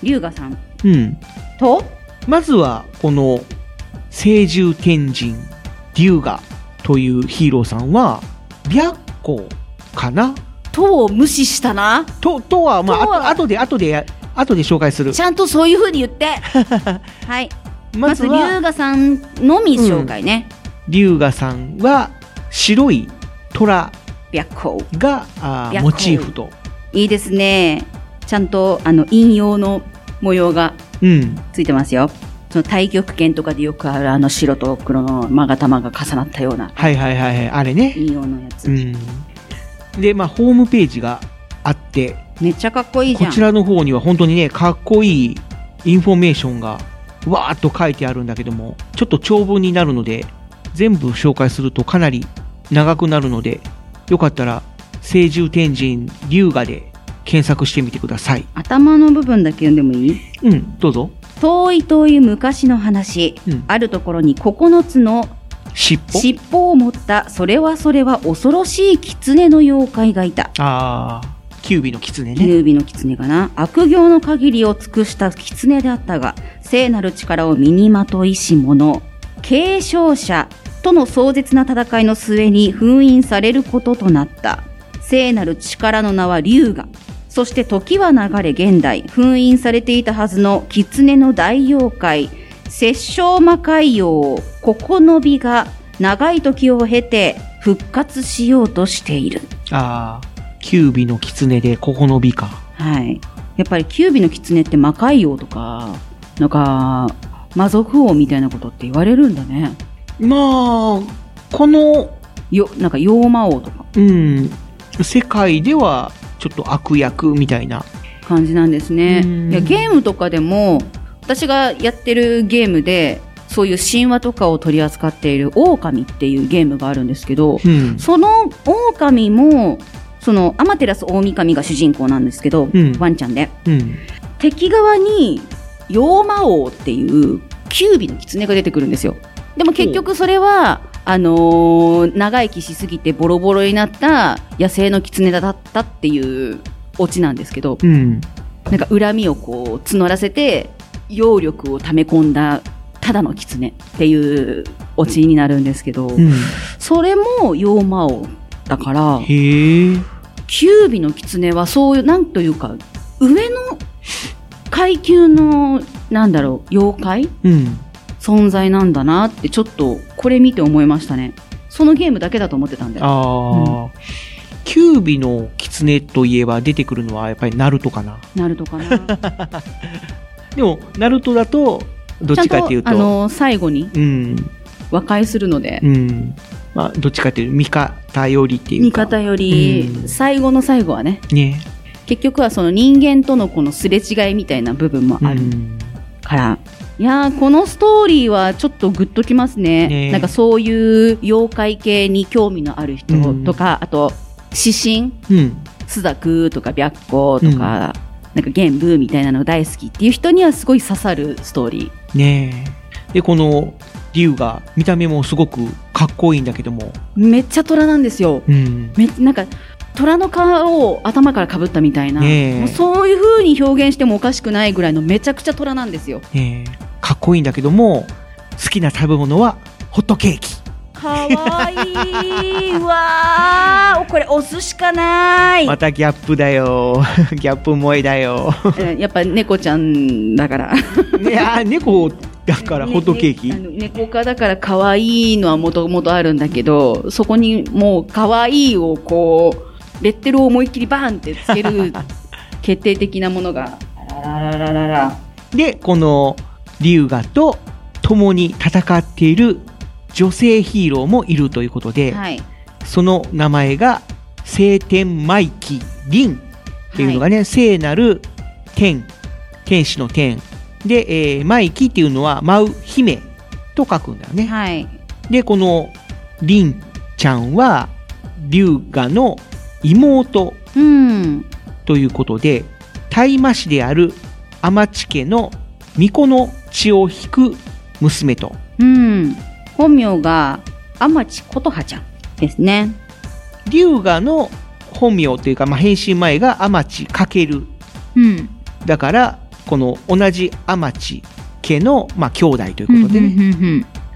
龍河さんうん。と？まずは、この清獣天神龍河というヒーローさんは、白虎かな？とを無視したなと、とは、まあ、とはあと後で、後でや、後で紹介するち。ゃんとそういう風に言って はいまず龍河さんのみ紹介ね、龍河さんは、白い虎が、あモチーフと。いいですねちゃんとあの引用の模様がうん。ついてますよその太極拳とかでよくあるあの白と黒の勾玉が重なったようなはいはいはいはい。あれね。陰陽のやつ、うん。で、まあ、ホームページがあって、めっちゃかっこいいじゃんこちらの方には本当にね、かっこいいインフォメーションがわーっと書いてあるんだけども、ちょっと長文になるので、全部紹介するとかなり長くなるので、よかったら、清獣天神龍河で検索してみてください。頭の部分だけ読んでもいい？うん、どうぞ。遠い遠い昔の話、うんあるところに9つの尻尾？尻尾を持ったそれはそれは恐ろしい狐の妖怪がいた。あー、キュービの狐ね。劉備の狐かな。悪行の限りを尽くした狐であったが聖なる力を身にまといし者継承者との壮絶な戦いの末に封印されることとなった。聖なる力の名は龍河。そして時は流れ現代。封印されていたはずの狐の大妖怪殺生魔海王ココノビが長い時を経て復活しようとしているあー、キュービの狐でここの美か。はい。やっぱりキュービの狐って魔界王とか、なんか、魔族王みたいなことって言われるんだね。まあ、この、よ、なんか妖魔王とかうん、世界ではちょっと悪役みたいな。感じなんですね。うんいや、ゲームとかでも、私がやってるゲームで、そういう神話とかを取り扱っている狼っていうゲームがあるんですけど、うん。その狼も、そのアマテラス大神が主人公なんですけど、うんワンちゃんで。うん。敵側に妖魔王っていうキュービの狐が出てくるんですよ。でも結局それは、あのー長生きしすぎてボロボロになった野生の狐だったっていうオチなんですけど、うん。なんか恨みをこう募らせて、揚力を溜め込んだただの狐っていうオチになるんですけど、うん。それも妖魔王だから。キュービの狐はそういう、なんというか、上の階級の、なんだろう、妖怪？うん。存在なんだなって、ちょっとこれ見て思いましたね。そのゲームだけだと思ってたんだよ。ああ、キュービの狐といえば出てくるのはやっぱりナルトかな。ナルトかな。でも、ナルトだと、どっちかっていうと、ちゃんとあの最後にうん。和解するので、うん。まあ、どっちかっていうと、味方よりっていうか。味方よりうん最後の最後はね、ね。結局はその人間とのこのすれ違いみたいな部分もあるから、いやーこのストーリーはちょっとグッときますねねなんかそういう妖怪系に興味のある人とか、あと指針うん。スザクとか白虎とか、なんか玄武みたいなの大好きっていう人にはすごい刺さるストーリねえ。で、この、竜が、見た目もすごくかっこいいんだけども、ーめっちゃ虎なんですようん。めなんか虎の皮を頭からかぶったみたいな、もうそういう風に表現してもおかしくないぐらいのめちゃくちゃ虎なんですよ。かっこいいんだけども、好きな食べ物は、ホットケーキ。かわいいわーこれお寿司かなーいまたギャップだよ。ギャップ萌えだよ。うんやっぱ猫ちゃんだからいやー、猫だからホットケーキ。あの猫科だから可愛いのはもともとあるんだけどそこにもう可愛いをこうレッテルを思いっきりバーンってつける決定的なものがあらららららで、この、龍河と共に戦っている女性ヒーローもいるということで、はいその名前が、聖天マイキリンっていうのがね、聖なる天、天使の天。で、えーマイキっていうのは舞う姫と書くんだよね。はいで、このリンちゃんは、龍河の妹うんということで、大麻師である天地家の巫女の血を引く娘と。うん本名が天地琴葉ちゃんですね。龍河の本名というか、まあ、変身前が天地翔。うんだから、この同じ天地家の、まあ、兄弟ということで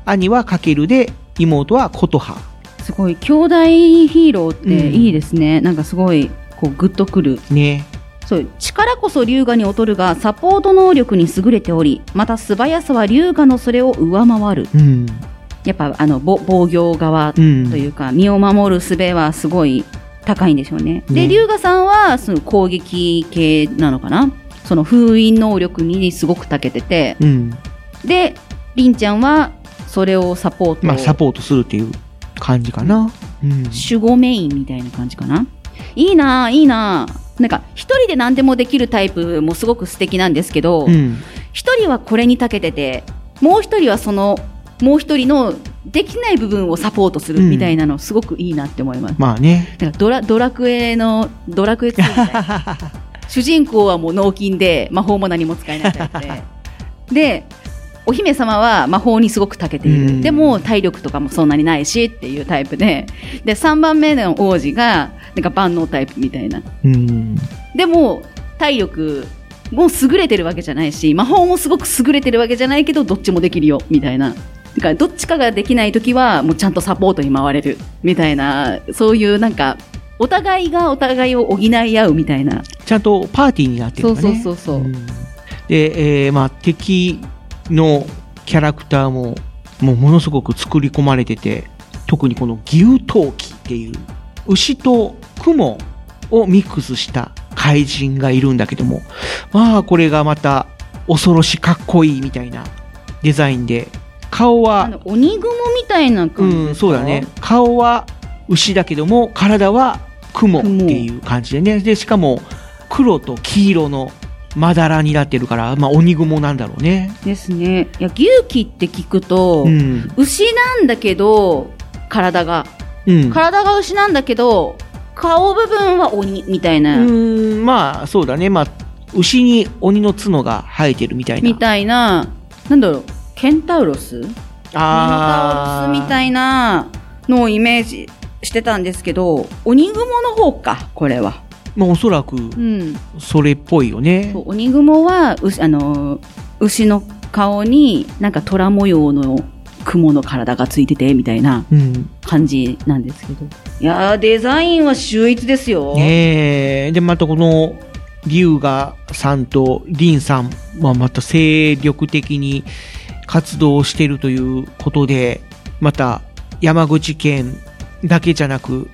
兄は翔で、妹は琴葉。すごい兄弟ヒーローっていいですね、なんかすごいこうグッとくる。ね。そう力こそ龍河に劣るがサポート能力に優れておりまた素早さは龍河のそれを上回る。うん。やっぱあのぼ防御側とうんいうか、身を守る術はすごい高いんでしょうねでね龍河さんはその攻撃系なのかな？その封印能力にすごく長けててうん。で凛ちゃんはそれをサポート、まあ、サポートするっていう感じかな。うん。守護メインみたいな感じかな？いいなあいいなあなんか一人で何でもできるタイプもすごく素敵なんですけどうん。一、人はこれに長けててもう一人はそのもう一人のできない部分をサポートするみたいなのすごくいいなって思います、まあね。なんかドラドラクエのドラクエ2みたいな 主人公はもう脳筋で魔法も何も使えないタイプででお姫様は魔法にすごく長けている、うん。でも体力とかもそんなにないしっていうタイプで。で3番目の王子がなんか万能タイプみたいな。うん。でも体力も優れてるわけじゃないし魔法もすごく優れてるわけじゃないけどどっちもできるよみたいなだからどっちかができない時はもうちゃんとサポートに回れるみたいなそういうなんかお互いがお互いを補い合うみたいな。ちゃんとパーティーになってるんだね。そうそうそうそう。ん。で、えーまあ、敵のキャラクターも、もうものすごく作り込まれてて、特にこの牛闘機っていう、牛と雲をミックスした怪人がいるんだけども、まあ、これがまた恐ろしかっこいいみたいなデザインで、顔は、鬼雲みたいな感じうん、そうだね。顔は牛だけども、体は雲っていう感じでね。で、しかも、黒と黄色のまだらになってるから、まあ、鬼雲なんだろうね。ですねいや牛気って聞くと、うん。牛なんだけど体が、うん。体が牛なんだけど顔部分は鬼みたいな、うーん、まあ、そうだね。まあ、牛に鬼の角が生えてるみたいな。みたいななんだろうケンタウロス？ミノタウロスみたいなのをイメージしてたんですけど鬼雲の方かこれはまあ、おそらく、うんそれっぽいよね。そう鬼雲はうあの牛の顔になんか虎模様の雲の体がついててみたいなうん。感じなんですけどいやーデザインは秀逸ですよねえ。で、またこの、龍河さんと林さんはまた精力的に活動しているということで、また山口県だけじゃなく、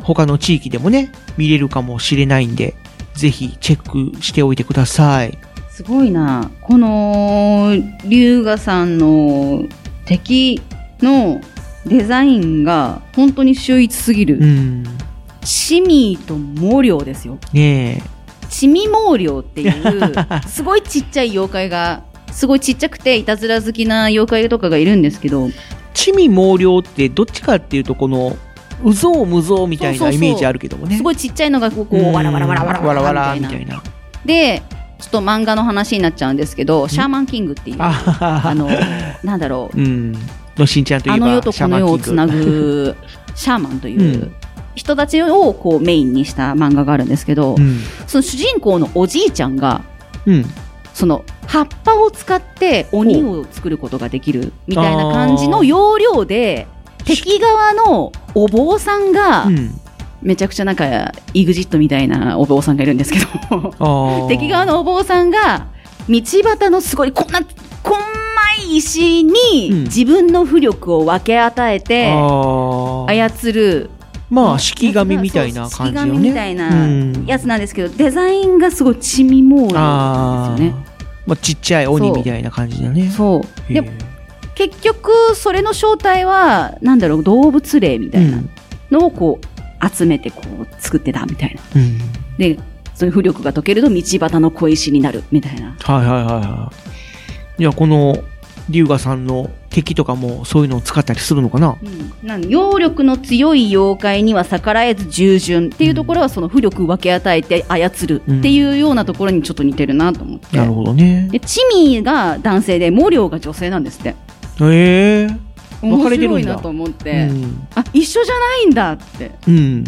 他の地域でもね、見れるかもしれないんで、ぜひチェックしておいてください。すごいな。この、龍河さんの敵のデザインが本当に秀逸すぎる。うん。チミーと毛量ですよ。ねチミ毛量っていう、すごいちっちゃい妖怪が、すごいちっちゃくていたずら好きな妖怪とかがいるんですけど、え。地味毛量ってどっちかっていうと、この、うぞうむぞうみたいなイメージあるけどもね。すごいちっちゃいのがこう、こうわらわらわらわらわらわらみたいな。で、ちょっと漫画の話になっちゃうんですけど、シャーマンキングっていう、ああの、なんだろう、うん。のしんちゃんといえば、あの世とこの世をつな。ぐシャーマンというう人たちをこうメインにした漫画があるんですけど、うん。その主人公のおじいちゃんがうん。その葉っぱを使って鬼を作ることができるみたいな感じの要領で敵側のお坊さんが、うん。めちゃくちゃなんか EXIT みたいなお坊さんがいるんですけど敵側のお坊さんが道端のすごいこんなこんまい石にうん。自分の浮力を分け与えて操るまあ、式神みたいな感じよね。式神みたいなうんやつなんですけど、デザインがすごいチミモールなんですよね。まあ、ちっちゃい鬼みたいな感じだね。そう。で、結局、それの正体は、なんだろう、動物霊みたいなのをこう、集めてこう、作ってたみたいな。うん。で、そういう浮力が解けると道端の小石になるみたいな。はいはいはいはい。いや、この、龍河さんの敵とかもそういうのを使ったりするのかな？うん、なん揚力の強い妖怪には逆らえず従順っていうところはその浮力を分け与えて操るっていうようなところにちょっと似てるなと思って。なるほどね。で、チミーが男性で、モリョウが女性なんですって。へえ分面。白いなと思って、うん。あ、一緒じゃないんだってうん。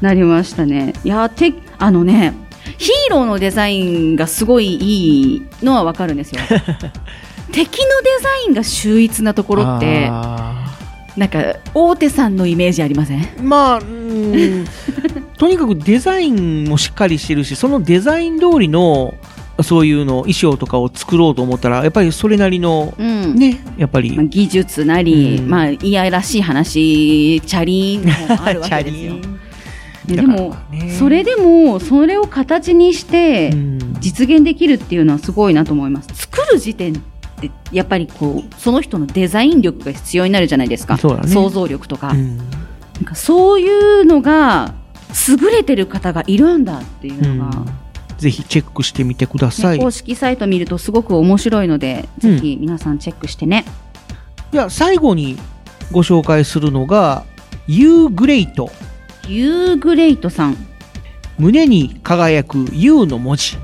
なりましたね。いや、て、あのね、ヒーローのデザインがすごいいいのはわかるんですよ。敵のデザインが秀逸なところって、あなんか、大手さんのイメージありません？ーまあ、うん。とにかくデザインもしっかりしてるし、そのデザイン通りの、そういうの、衣装とかを作ろうと思ったら、やっぱりそれなりの、うん。ね、やっぱりまあ、、技術なり、うんまあ、いやらしい話、チャリンもあるわけですよ。ねでも、ねそれでも、それを形にしてう、ん実現できるっていうのはすごいなと思います。作る時点って、やっぱりこう、その人のデザイン力が必要になるじゃないですか。ね想像力とか。うんなんかそういうのが、優れてる方がいるんだっていうのが、ぜひチェックしてみてください。ね公式サイト見るとすごく面白いので、うんぜひ皆さんチェックしてね。では、最後にご紹介するのが、ユーグレイト。ユーグレイトさん。胸に輝く U の文字。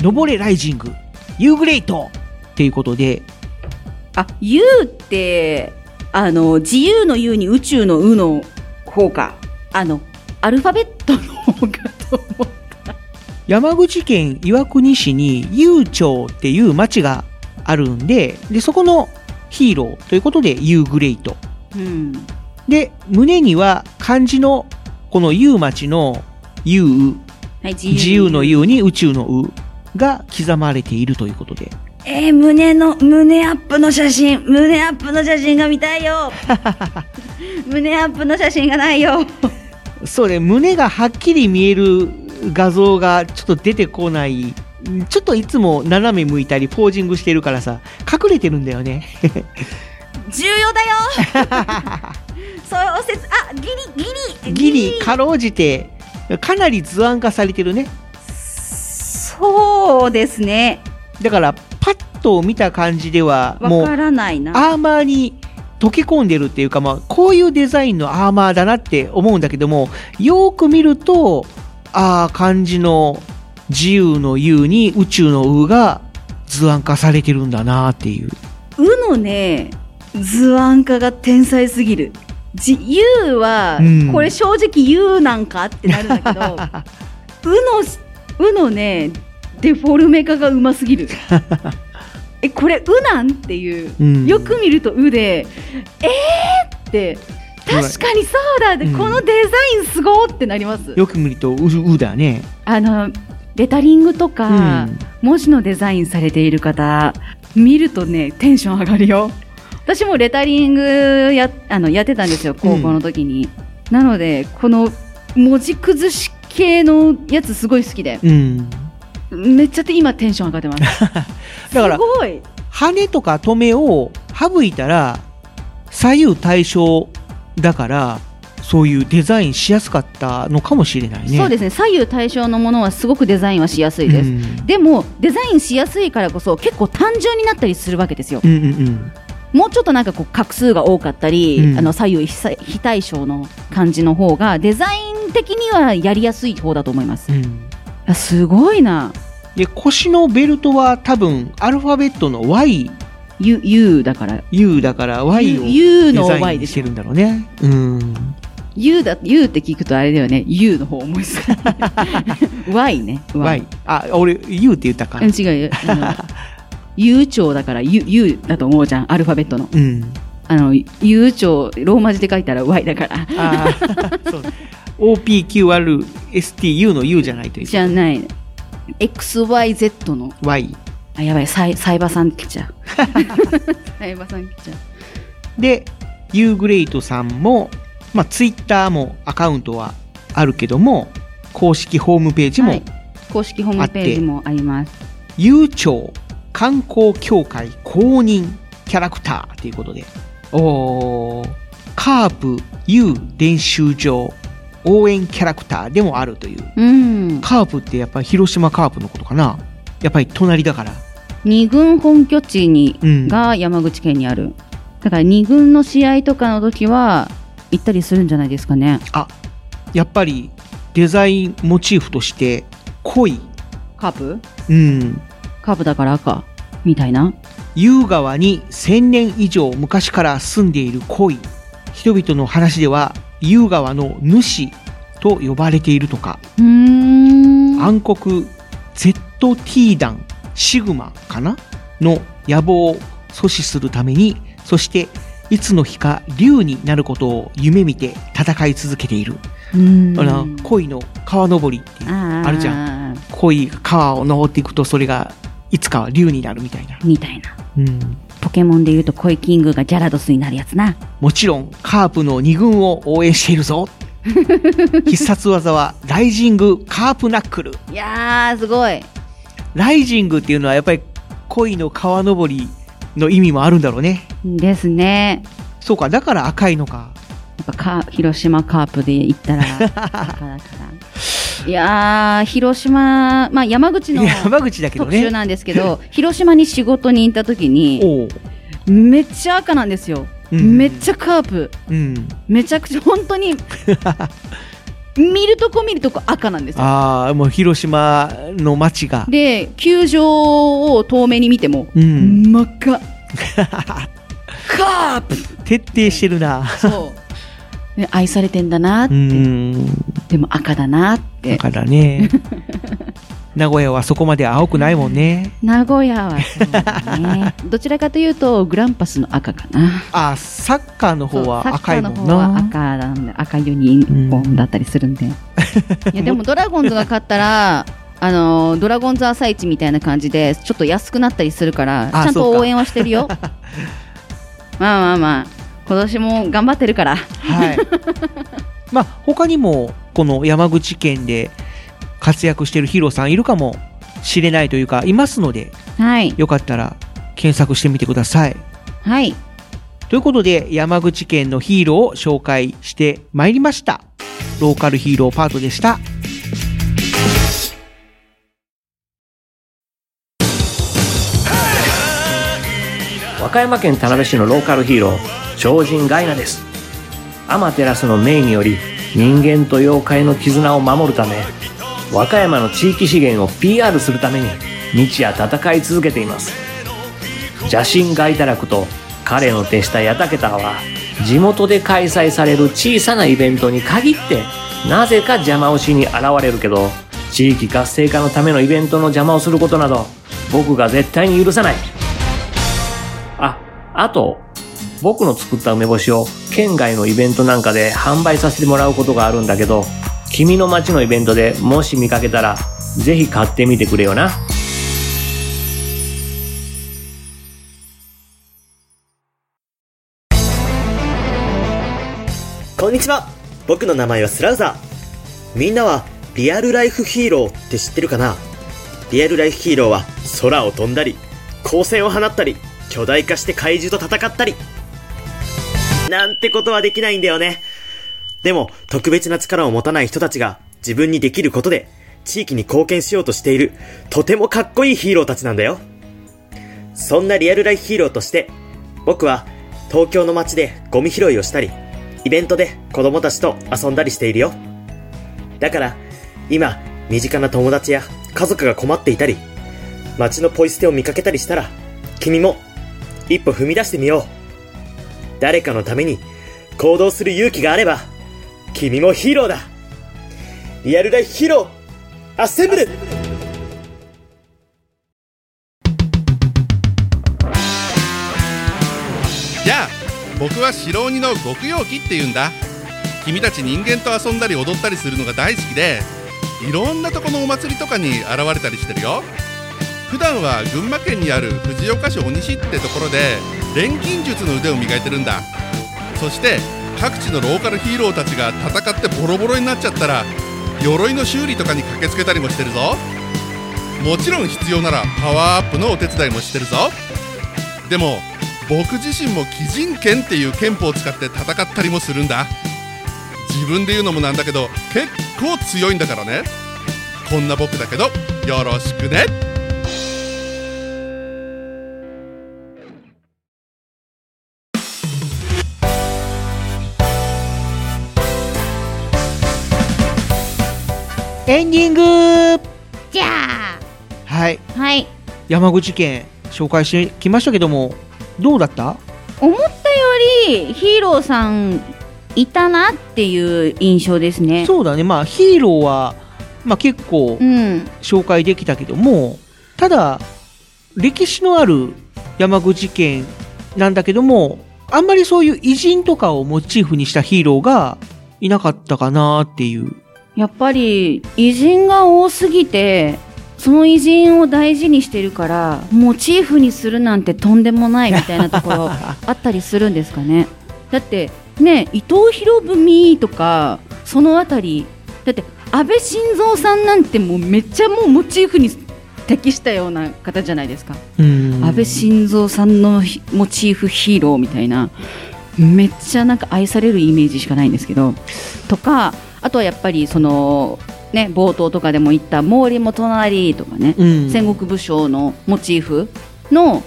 登れ rising。ユーグレイトっていうことで、あ、ユーって、あの、自由の U に宇宙のうの方か。あの、アルファベットの方かと思う。山口県岩国市に悠町っていう町があるんで、で、そこのヒーローということで U グレイト。うん。で、胸には漢字のこの U 町の U、はい、自自由の U に宇宙のうが刻まれているということで。えー、胸の、胸アップの写真、胸アップの写真が見たいよ。胸アップの写真がないよ。そうね、胸がはっきり見える画像がちょっと出てこない。ちょっといつも斜め向いたりポージングしてるからさ、隠れてるんだよね。重要だよ そう説、あ、ギリ、ギリ、ギリ、かろうじて、かなり図案化されてるね。そうですね。だから、パッと見た感じでは、もう、わからないな。アーマーに溶け込んでるっていうか、まあ、こういうデザインのアーマーだなって思うんだけども、よーく見ると、ああ、漢字の自由の U に宇宙のうが図案化されてるんだなっていう。うのね、図案家が天才すぎる。じ、U は、うんこれ正直 U なんかってなるんだけど、うの、うのね、デフォルメ化がうますぎる。え、これうなん？っていう。うんよく見るとうで、えー？って、確かにそうだで、うんこのデザインすごーってなります。よく見ると、う、うだね。あの、レタリングとか、うん文字のデザインされている方、見るとね、テンション上がるよ。私もレタリングや、あの、やってたんですよ、高校の時に。なので、この文字崩し系のやつすごい好きで、うん。めっちゃて今テンション上がってます。だから。羽とか止めを省いたら、左右対称だから、そういうデザインしやすかったのかもしれないね。そうですね。左右対称のものはすごくデザインはしやすいです、うん。でもデザインしやすいからこそ結構単純になったりするわけですよ、うんうんうん。もうちょっとなんかこう画数が多かったり、うん。あの左右非対称の感じの方がデザイン的にはやりやすい方だと思います、いやすごいなで、腰のベルトは多分、アルファベットの Y。U, U だから。U だから Y を U のデザイ Y でしょンしてるんだろうね。うん。U だ U って聞くとあれだよね U の方思いつく Y ね Y。あ、俺、U って言ったか。うん違うよあの U 長だから U, U だと思うじゃんアルファベットのうん。あの U 長ローマ字で書いたら Y だから OPQRSTU の U じゃないという。じゃない XYZ の。Y。あやばいサイサイバーさん来ちゃう。サイバーさん来ちゃう。で、U グレイトさんも、まあ、ツイッターもアカウントはあるけども、公式ホームページも、はい。公式ホームページもあります。U 庁観光協会公認キャラクターということで、おー。カープ U 練習場応援キャラクターでもあるという。うん。カープってやっぱり広島カープのことかなやっぱり隣だから。二軍本拠地に、うんが山口県にある。だから二軍の試合とかの時は行ったりするんじゃないですかね。あ、やっぱりデザインモチーフとして濃い。カープ？うん。カープだから赤。みたいな？優川に1000年以上昔から住んでいる恋。人々の話では優川の主と呼ばれているとか。暗黒 ZT 団シグマかな？の野望を阻止するために、そしていつの日か竜になることを夢見て戦い続けている。うんあの恋の川登りってあるじゃん。恋が川を登っていくとそれがいつかは竜になるみたいな。みたいな。うん。ポケモンで言うと恋キングがギャラドスになるやつな。もちろんカープの2軍を応援しているぞ。必殺技はライジングカープナックル。いやー、すごい。ライジングっていうのはやっぱり恋の川登りの意味もあるんだろうね。ですね。そうか、だから赤いのか。やっぱカー広島カープで行ったら赤だから。いやー、広島、まあ山口の山口だけどね。特集なんですけど、広島に仕事に行った時に、めっちゃ赤なんですよ。うんめっちゃカープ。うん。めちゃくちゃ本当に、見るとこ見るとこ赤なんですよ。ああ、もう広島の街が。で、球場を遠目に見ても、うん。真っ赤。カープ徹底してるな。そう。で愛されてんだなって。うん。でも赤だなって。だからね。名古屋はそこまで青くないもんね。名古屋はそうだね。どちらかというと、グランパスの赤かな。あ、サッカーの方はサッカ赤いもんーの方はな。赤なんで、赤ユニフォームだったりするんで。いや、でもドラゴンズが勝ったら、あのドラゴンズ朝市みたいな感じで、ちょっと安くなったりするから、ちゃんと応援はしてるよ。まあまあまあ、今年も頑張ってるから。はい。まあ、他にも、この山口県で活躍してるヒーローさんいるかもしれないというか、いますので、はい。よかったら検索してみてください。はい。ということで、山口県のヒーローを紹介してまいりました。ローカルヒーローパートでした。和歌山県田辺市のローカルヒーロー超人ガイナです。アマテラスの命により人間と妖怪の絆を守るため和歌山の地域資源を PR するために日夜戦い続けています。邪神ガイタラクと彼の手下ヤタケタは地元で開催される小さなイベントに限ってなぜか邪魔をしに現れるけど地域活性化のためのイベントの邪魔をすることなど僕が絶対に許さない。あ、と、僕の作った梅干しを県外のイベントなんかで販売させてもらうことがあるんだけど、君の街のイベントでもし見かけたら、ぜひ買ってみてくれよな。こんにちは。僕の名前はスラウザー。みんなはリアルライフヒーローって知ってるかな？リアルライフヒーローは空を飛んだり、光線を放ったり、巨大化して怪獣と戦ったり。なんてことはできないんだよね。でも、特別な力を持たない人たちが自分にできることで、地域に貢献しようとしている、とてもかっこいいヒーローたちなんだよ。そんなリアルライフヒーローとして、僕は東京の街でゴミ拾いをしたり、イベントで子供たちと遊んだりしているよ。だから、今、身近な友達や家族が困っていたり、街のポイ捨てを見かけたりしたら、君も一歩踏み出してみよう。誰かのために行動する勇気があれば、君もヒーローだ。リアルライフヒーロー、アッセンブルやあ僕は白鬼の極陽気って言うんだ君たち人間と遊んだり踊ったりするのが大好きでいろんなとこのお祭りとかに現れたりしてるよ普段は群馬県にある藤岡市鬼西ってところで錬金術の腕を磨いてるんだ。そして各地のローカルヒーローたちが戦ってボロボロになっちゃったら鎧の修理とかに駆けつけたりもしてるぞ。もちろん必要ならパワーアップのお手伝いもしてるぞ。でも僕自身も鬼人剣っていう剣法を使って戦ったりもするんだ。自分で言うのもなんだけど結構強いんだからね。こんな僕だけどよろしくね。エンディング。じゃあ。はい。はい。山口県紹介してきましたけどもどうだった？思ったよりヒーローさんいたなっていう印象ですね。そうだね。まあヒーローは、まあ、結構うん。紹介できたけども、ただ歴史のある山口県なんだけどもあんまりそういう偉人とかをモチーフにしたヒーローがいなかったかなっていうやっぱり偉人が多すぎてその偉人を大事にしてるからモチーフにするなんてとんでもないみたいなところ あったりするんですかね。だってね伊藤博文とかそのあたりだって安倍晋三さんなんてもうめっちゃもうモチーフに適したような方じゃないですか。安倍晋三さんのヒモチーフヒーローみたいなめっちゃなんか愛されるイメージしかないんですけどとかあとはやっぱりそのね冒頭とかでも言った毛利元就とかね、うん。戦国武将のモチーフの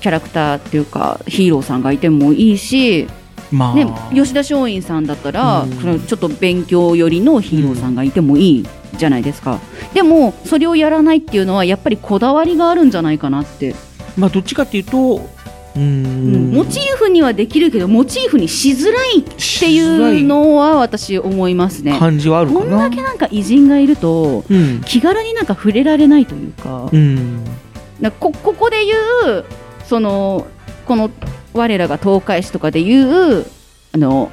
キャラクターっていうかヒーローさんがいてもいいし、まあ。ね、吉田松陰さんだったら、うん。そのちょっと勉強寄りのヒーローさんがいてもいいじゃないですか、でもそれをやらないっていうのはやっぱりこだわりがあるんじゃないかなって。まあどっちかっていうとうーん。モチーフにはできるけどモチーフにしづらいっていうのは私思いますね。感じはあるかな。こんだけなんか偉人がいると、うん。気軽になんか触れられないというか,、うん。こここで言うそのこの我らが東海市とかで言うあの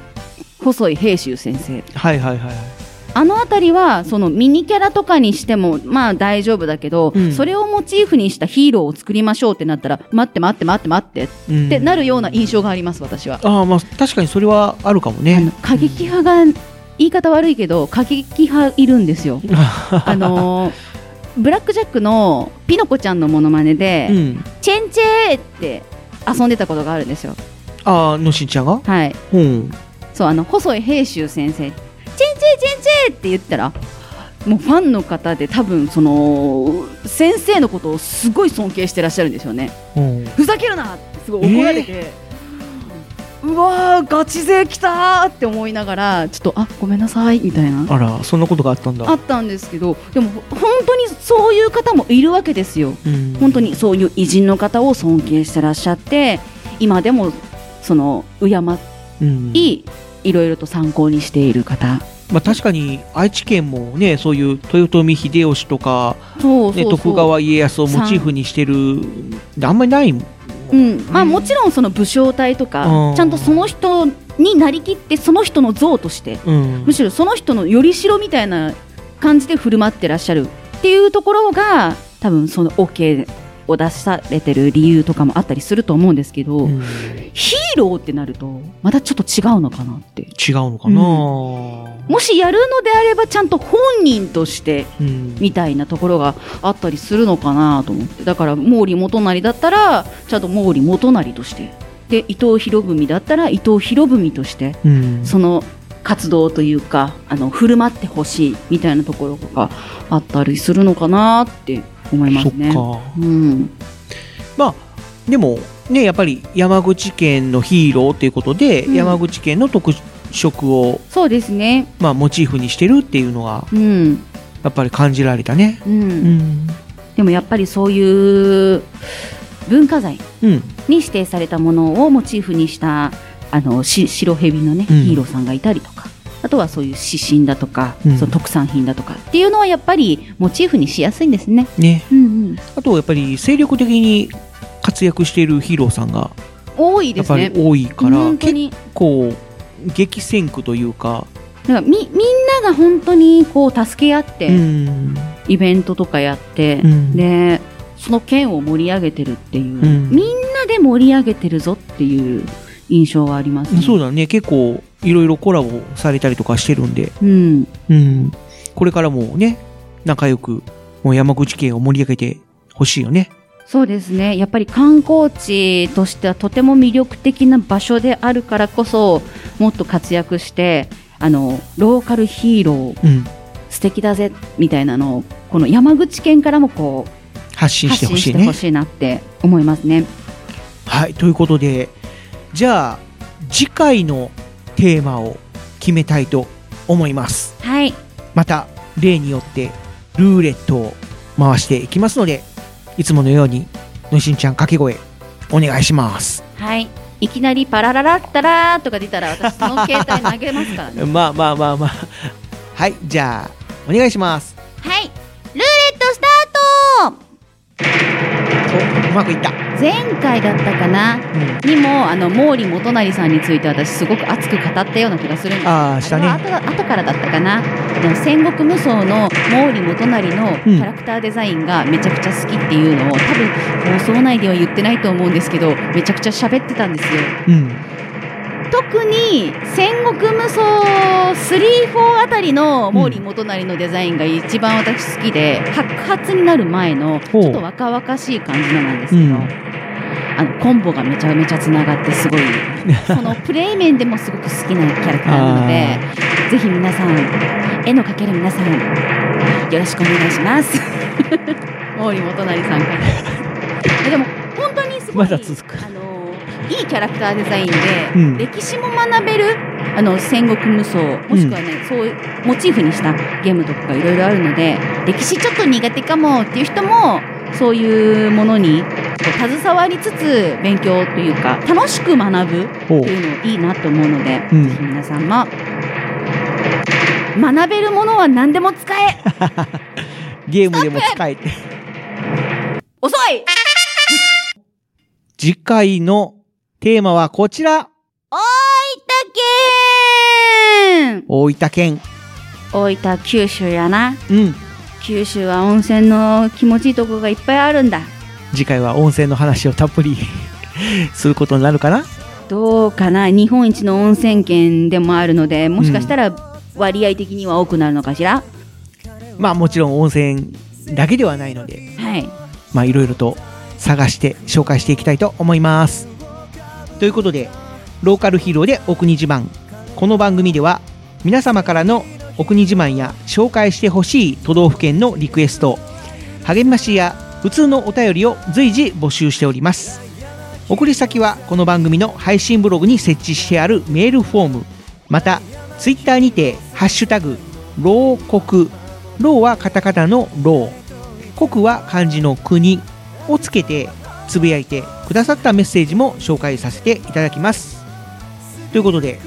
細井平州先生。はいはいはいあの辺りはそのミニキャラとかにしてもまあ大丈夫だけど、うんそれをモチーフにしたヒーローを作りましょうってなったら待って待って待って待ってうんってなるような印象があります私は。ああまあ確かにそれはあるかもね過激派が言い方悪いけど過激派いるんですよ。あのーブラック・ジャックのピノコちゃんのモノマネで、うんチェンチェーって遊んでたことがあるんですよ。ああのしんちゃんが？はい。うんそうあの細井平州先生チェンチェーチェンチェーって言ったらもうファンの方で多分その先生のことをすごい尊敬してらっしゃるんですよね。うん。ふざけるなってすごい怒られて、うわーガチ勢来たーって思いながらちょっとあごめんなさいみたいな。あらそんなことがあったんだ。あったんですけどでも本当にそういう方もいるわけですよ、うん。本当にそういう偉人の方を尊敬してらっしゃって今でもその敬うん。いいろいろと参考にしている方まあ、確かに愛知県もねそういう豊臣秀吉とか、ね、徳川家康をモチーフにしてるあんまりないもんうん。まあ、もちろんその武将隊とかうん。ちゃんとその人になりきってその人の像としてうん。むしろその人のよりしろみたいな感じで振る舞ってらっしゃるっていうところが多分その OK を出されてる理由とかもあったりすると思うんですけど、ヒーローってなるとまたちょっと違うのかなって。違うのかな、もしやるのであればちゃんと本人としてみたいなところがあったりするのかなと思って。だから毛利元就だったらちゃんと毛利元就として。で伊藤博文だったら伊藤博文として、うん。その活動というかあの振る舞ってほしいみたいなところがあったりするのかなって思いますね。そっか。うん。まあでもねやっぱり山口県のヒーローということで、うん。山口県の特色を、そうですね。まあ、モチーフにしてるっていうのがうん。やっぱり感じられたね。うん。でもやっぱりそういう文化財うん。に指定されたものをモチーフにしたあのし白蛇のね、うん。ヒーローさんがいたりとかあとはそういう指針だとか、うん。その特産品だとかっていうのはやっぱりモチーフにしやすいんですね。ね。うんうん、あとやっぱり精力的に活躍しているヒーローさんが多いやっぱりですね。多いから、結構激戦区というか、だからみみんなが本当にこう助け合って、うん。イベントとかやって、うん。でその県を盛り上げてるっていう、うん。みんなで盛り上げてるぞっていう印象はありますね。そうだね。結構いろいろコラボされたりとかしてるんで、うん、うん、これからもね仲良くもう山口県を盛り上げてほしいよね。そうですねやっぱり観光地としてはとても魅力的な場所であるからこそもっと活躍してあのローカルヒーロー、うん素敵だぜみたいなのをこの山口県からもこう発信してほしいね発信してほ。しいなって思いますね。はいということでじゃあ次回のテーマを決めたいと思います。はいまた例によってルーレットを回していきますのでいつものようにのしんちゃん掛け声お願いします。はいいきなりパラララッタラーとか出たら私その携帯投げますからね。まあまあまあまあはいじゃあお願いします。はいルーレットスタートおうまくいった。前回だったかな、にもあの毛利元就さんについて私すごく熱く語ったような気がするんです。あーしたねあ後後からだったかな。戦国無双の毛利元就のキャラクターデザインがめちゃくちゃ好きっていうのを多分放送内では言ってないと思うんですけどめちゃくちゃ喋ってたんですよ。うん特に戦国無双3-4あたりの毛利元就のデザインが一番私好きで、白髪になる前のちょっと若々しい感じのなんですけど、うん。あのコンボがめちゃめちゃつながってすごい そのプレイ面でもすごく好きなキャラクターなのでぜひ皆さん絵の描ける皆さんよろしくお願いします。毛利元就さんから。え でも本当にすごいまだ続く。いいキャラクターデザインで、うん。歴史も学べるあの戦国無双もしくはね、そういうモチーフにしたゲームとかがいろいろあるので歴史ちょっと苦手かもっていう人もそういうものに携わりつつ勉強というか楽しく学ぶっていうのいいなと思うので、うん。ぜひ皆さんも学べるものは何でも使え。ゲームでも使え。て。遅い。次回のテーマはこちら。県。大分県。大分九州やな。うん。九州は温泉の気持ちいいとこがいっぱいあるんだ。次回は温泉の話をたっぷり することになるかな？どうかな？日本一の温泉県でもあるのでもしかしたら割合的には多くなるのかしら、まあもちろん温泉だけではないので、はい。まあいろいろと探して紹介していきたいと思います。ということで、ローカルヒーローでお国自慢。この番組では皆様からのお国自慢や紹介してほしい都道府県のリクエスト、励ましや普通のお便りを随時募集しております。送り先はこの番組の配信ブログに設置してあるメールフォーム、またツイッターにてハッシュタグ、ロー国、ローはカタカナのロー、国は漢字の国をつけてつぶやいてくださったメッセージも紹介させていただきます。ということで、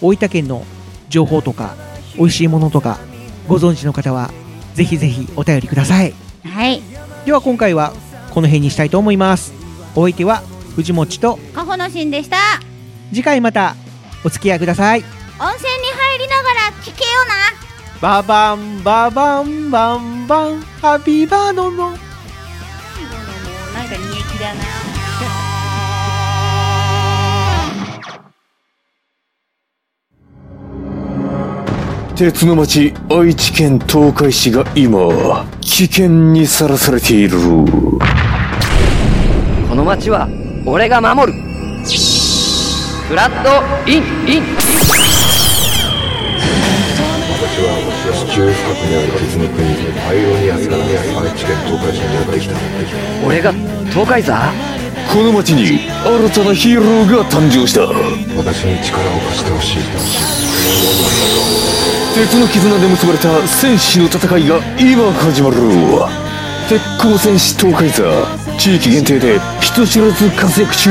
大分県の情報とか美味しいものとかご存知の方はぜひぜひお便りください。はいでは今回はこの辺にしたいと思います。お相手は藤もちとカホのしんでした次回またお付き合いください。温泉に入りながら聞けよなババンババンバンバンハッピーバーだな鉄の町愛知県東海市が今危険にさらされている。この町は俺が守る。フラットインイン。私は地中深くにある鉄の国パイオニアスから愛知県東海市にやってきた。俺が東海座？この町に新たなヒーローが誕生した。私に力を貸してほしい鉄の絆で結ばれた戦士の戦いが今始まる。鉄鋼戦士東海座。地域限定で人知らず活躍中